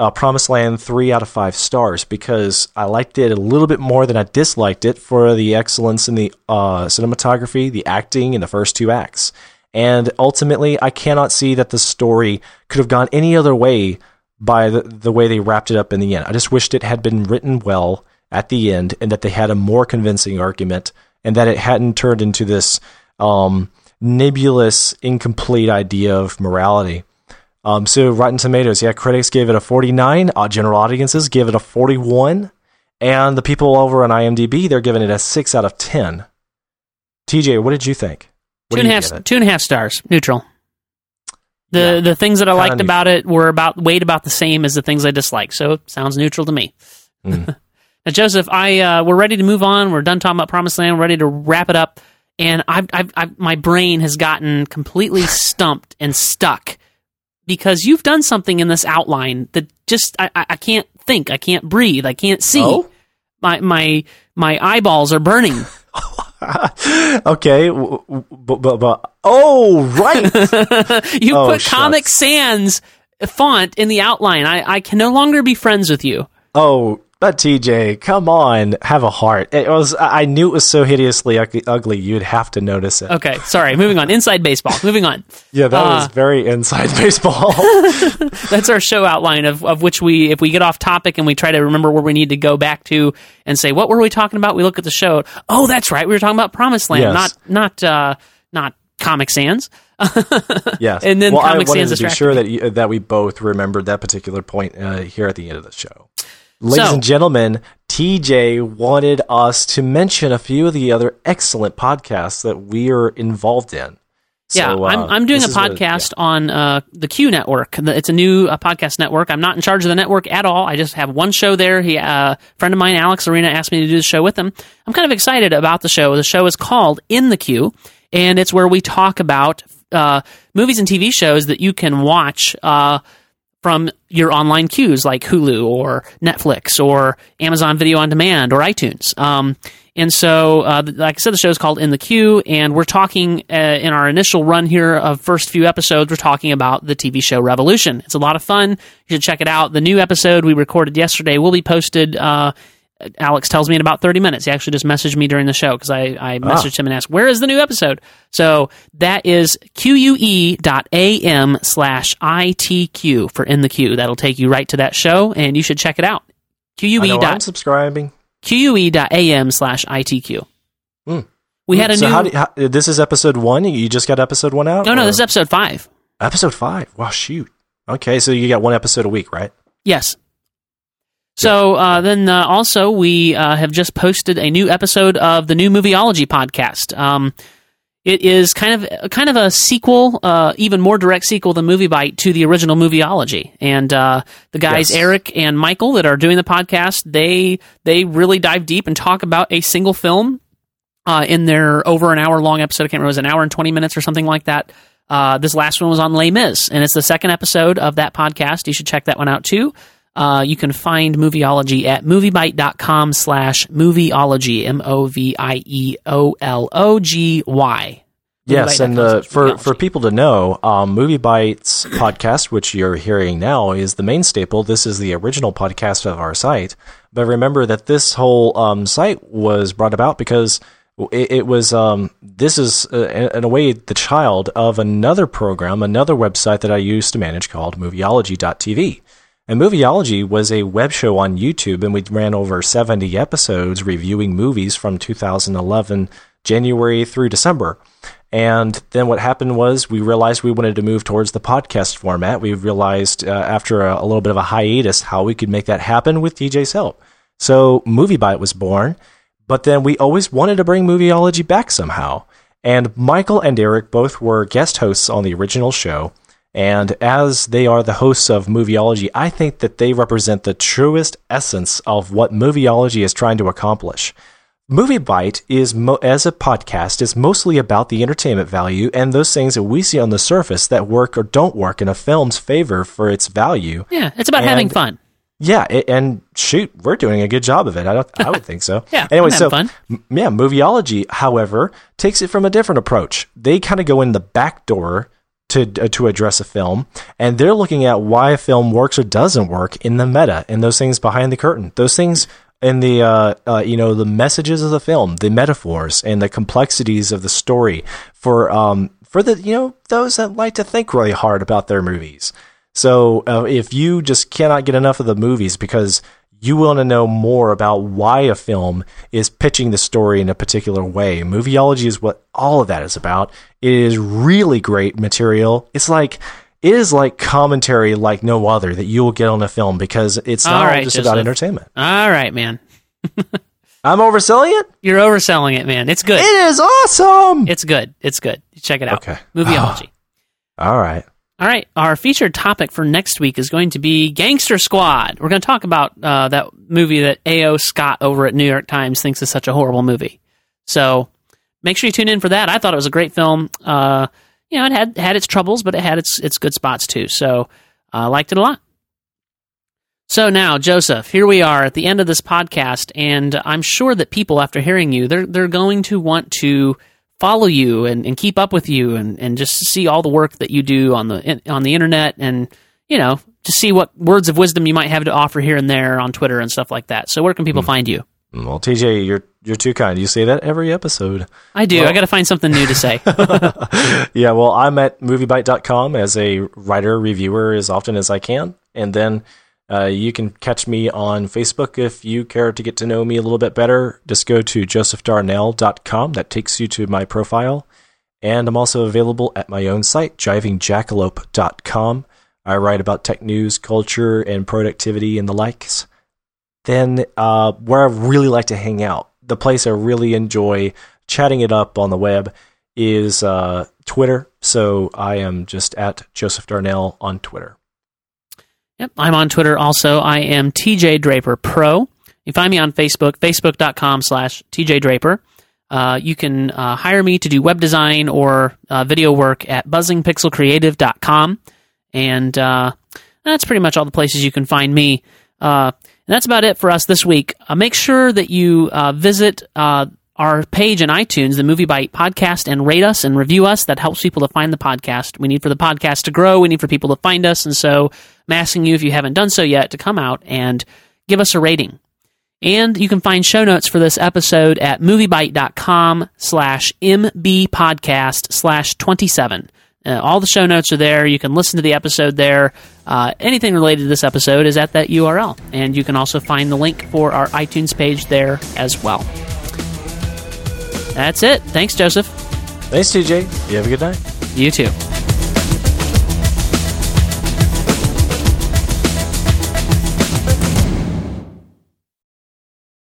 uh, Promised Land three out of five stars because I liked it a little bit more than I disliked it for the excellence in the uh, cinematography, the acting, in the first two acts. And ultimately, I cannot see that the story could have gone any other way by the, the way they wrapped it up in the end. I just wished it had been written well at the end and that they had a more convincing argument and that it hadn't turned into this um, nebulous, incomplete idea of morality. Um, so Rotten Tomatoes, yeah, critics gave it a 49, uh, general audiences give it a 41, and the people over on IMDb, they're giving it a 6 out of 10. TJ, what did you think? What two and a half, two and a half stars, neutral. The yeah, the things that I liked neutral. about it were about weighed about the same as the things I disliked, so it sounds neutral to me. Mm. now, Joseph, I uh, we're ready to move on. We're done talking about Promised Land. We're ready to wrap it up, and I've, I've, I've my brain has gotten completely stumped and stuck because you've done something in this outline that just I, I can't think, I can't breathe, I can't see. Oh? My my my eyeballs are burning. okay, but, but, but, oh right, you oh, put shucks. Comic Sans font in the outline. I I can no longer be friends with you. Oh but TJ, come on, have a heart. It was I knew it was so hideously ugly, you'd have to notice it. Okay, sorry. Moving on. Inside baseball. Moving on. Yeah, that uh, was very inside baseball. that's our show outline of, of which we if we get off topic and we try to remember where we need to go back to and say what were we talking about? We look at the show. Oh, that's right. We were talking about Promised Land, yes. not not uh, not Comic Sans. yes. And then well, Comic I wanted Sans to be sure that you, that we both remembered that particular point uh, here at the end of the show. Ladies so, and gentlemen, TJ wanted us to mention a few of the other excellent podcasts that we are involved in. So, yeah, I'm, uh, I'm doing a podcast yeah. on uh, the Q Network. It's a new uh, podcast network. I'm not in charge of the network at all. I just have one show there. He, uh, a friend of mine, Alex Arena, asked me to do the show with him. I'm kind of excited about the show. The show is called In the Queue, and it's where we talk about uh, movies and TV shows that you can watch uh, from your online queues like Hulu or Netflix or Amazon Video on Demand or iTunes. Um, and so, uh, like I said, the show is called In the Queue, and we're talking uh, in our initial run here of first few episodes. We're talking about the TV show Revolution. It's a lot of fun. You should check it out. The new episode we recorded yesterday will be posted uh, Alex tells me in about 30 minutes. He actually just messaged me during the show because I, I ah. messaged ah. him and asked, where is the new episode? So that is que.am slash ITQ for In the Queue. That'll take you right to that show and you should check it out. QUE. I am subscribing. QUE.am slash ITQ. Mm. We had a so new. How do, how, this is episode one. You just got episode one out? No, no, or? this is episode five. Episode five. Wow, shoot. Okay, so you got one episode a week, right? Yes. So uh, then uh, also we uh, have just posted a new episode of the new Movieology podcast. Um, it is kind of kind of a sequel, uh, even more direct sequel than MovieByte to the original Movieology. And uh, the guys yes. Eric and Michael that are doing the podcast, they they really dive deep and talk about a single film uh, in their over an hour long episode. I can't remember, it was an hour and twenty minutes or something like that. this last one was on Les Mis, and it's the second episode of that podcast. You should check that one out too. Uh, you can find Movieology at moviebyte.com slash movieology, M-O-V-I-E-O-L-O-G-Y. Yes, and uh, for, for people to know, um, MovieByte's podcast, which you're hearing now, is the main staple. This is the original podcast of our site. But remember that this whole um, site was brought about because it, it was, um, this is, uh, in a way, the child of another program, another website that I used to manage called movieology.tv. And Movieology was a web show on YouTube, and we ran over 70 episodes reviewing movies from 2011, January through December. And then what happened was we realized we wanted to move towards the podcast format. We realized uh, after a, a, little bit of a hiatus how we could make that happen with TJ's help. So MovieByte was born, but then we always wanted to bring Movieology back somehow. And Michael and Eric both were guest hosts on the original show. And as they are the hosts of Movieology, I think that they represent the truest essence of what Movieology is trying to accomplish. MovieByte is mo- as a podcast is mostly about the entertainment value and those things that we see on the surface that work or don't work in a film's favor for its value. Yeah, it's about and, having fun. Yeah, it, and shoot, we're doing a good job of it. I don't. I would think so. yeah. Anyway, so fun. M- yeah, Movieology, however, takes it from a different approach. They kind of go in the back door to uh, to address a film, and they're looking at why a film works or doesn't work in the meta and those things behind the curtain. Those things in the uh, uh, you know the messages of the film, the metaphors and the complexities of the story for um, for the you know those that like to think really hard about their movies. So uh, if you just cannot get enough of the movies because you want to know more about why a film is pitching the story in a particular way. Movieology is what all of that is about. It is really great material. It's like it is like commentary like no other that you will get on a film because it's not All all right, just Joseph. about entertainment. All right, man. I'm overselling it. You're overselling it, man. It's good. It is awesome. It's good. It's good. Check it out. Okay. Movieology. all right. All right. Our featured topic for next week is going to be Gangster Squad. We're going to talk about uh, that movie that A.O. Scott over at New York Times thinks is such a horrible movie. So make sure you tune in for that. I thought it was a great film. Uh, you know, it had had its troubles, but it had its its good spots too. So I liked it a lot. So now, Joseph, here we are at the end of this podcast, and I'm sure that people, after hearing you, they're they're going to want to follow you and, and keep up with you and, and just see all the work that you do on the on the internet and you know to see what words of wisdom you might have to offer here and there on Twitter and stuff like that. So where can people hmm. find you? Well, TJ, you're you're too kind. You say that every episode. I do. I got to find something new to say. Yeah, well, I'm at moviebyte.com as a writer reviewer as often as I can, and then uh, you can catch me on Facebook if you care to get to know me a little bit better. Just go to josephdarnell.com. That takes you to my profile, and I'm also available at my own site, jivingjackalope.com. I write about tech news, culture, and productivity and the likes. Then, uh, where I really like to hang out, the place I really enjoy chatting it up on the web is uh, Twitter. So I am just at Joseph Darnell on Twitter. Yep, I'm on Twitter also. I am TJ Draper Pro. You find me on Facebook, facebook.com slash TJ Draper. Uh, you can uh, hire me to do web design or uh, video work at buzzingpixelcreative.com. And uh, that's pretty much all the places you can find me. Uh, and that's about it for us this week. Uh, make sure that you visit our page in iTunes, the MovieByte podcast, and rate us and review us. That helps people to find the podcast. We need for the podcast to grow. We need for people to find us. And so I'm asking you, if you haven't done so yet, to come out and give us a rating. And you can find show notes for this episode at moviebyte.com slash mbpodcast slash 27. Uh, all the show notes are there. You can listen to the episode there. Uh, anything related to this episode is at that URL. And you can also find the link for our iTunes page there as well. That's it. Thanks, Joseph. Thanks, TJ. You have a good night. You too.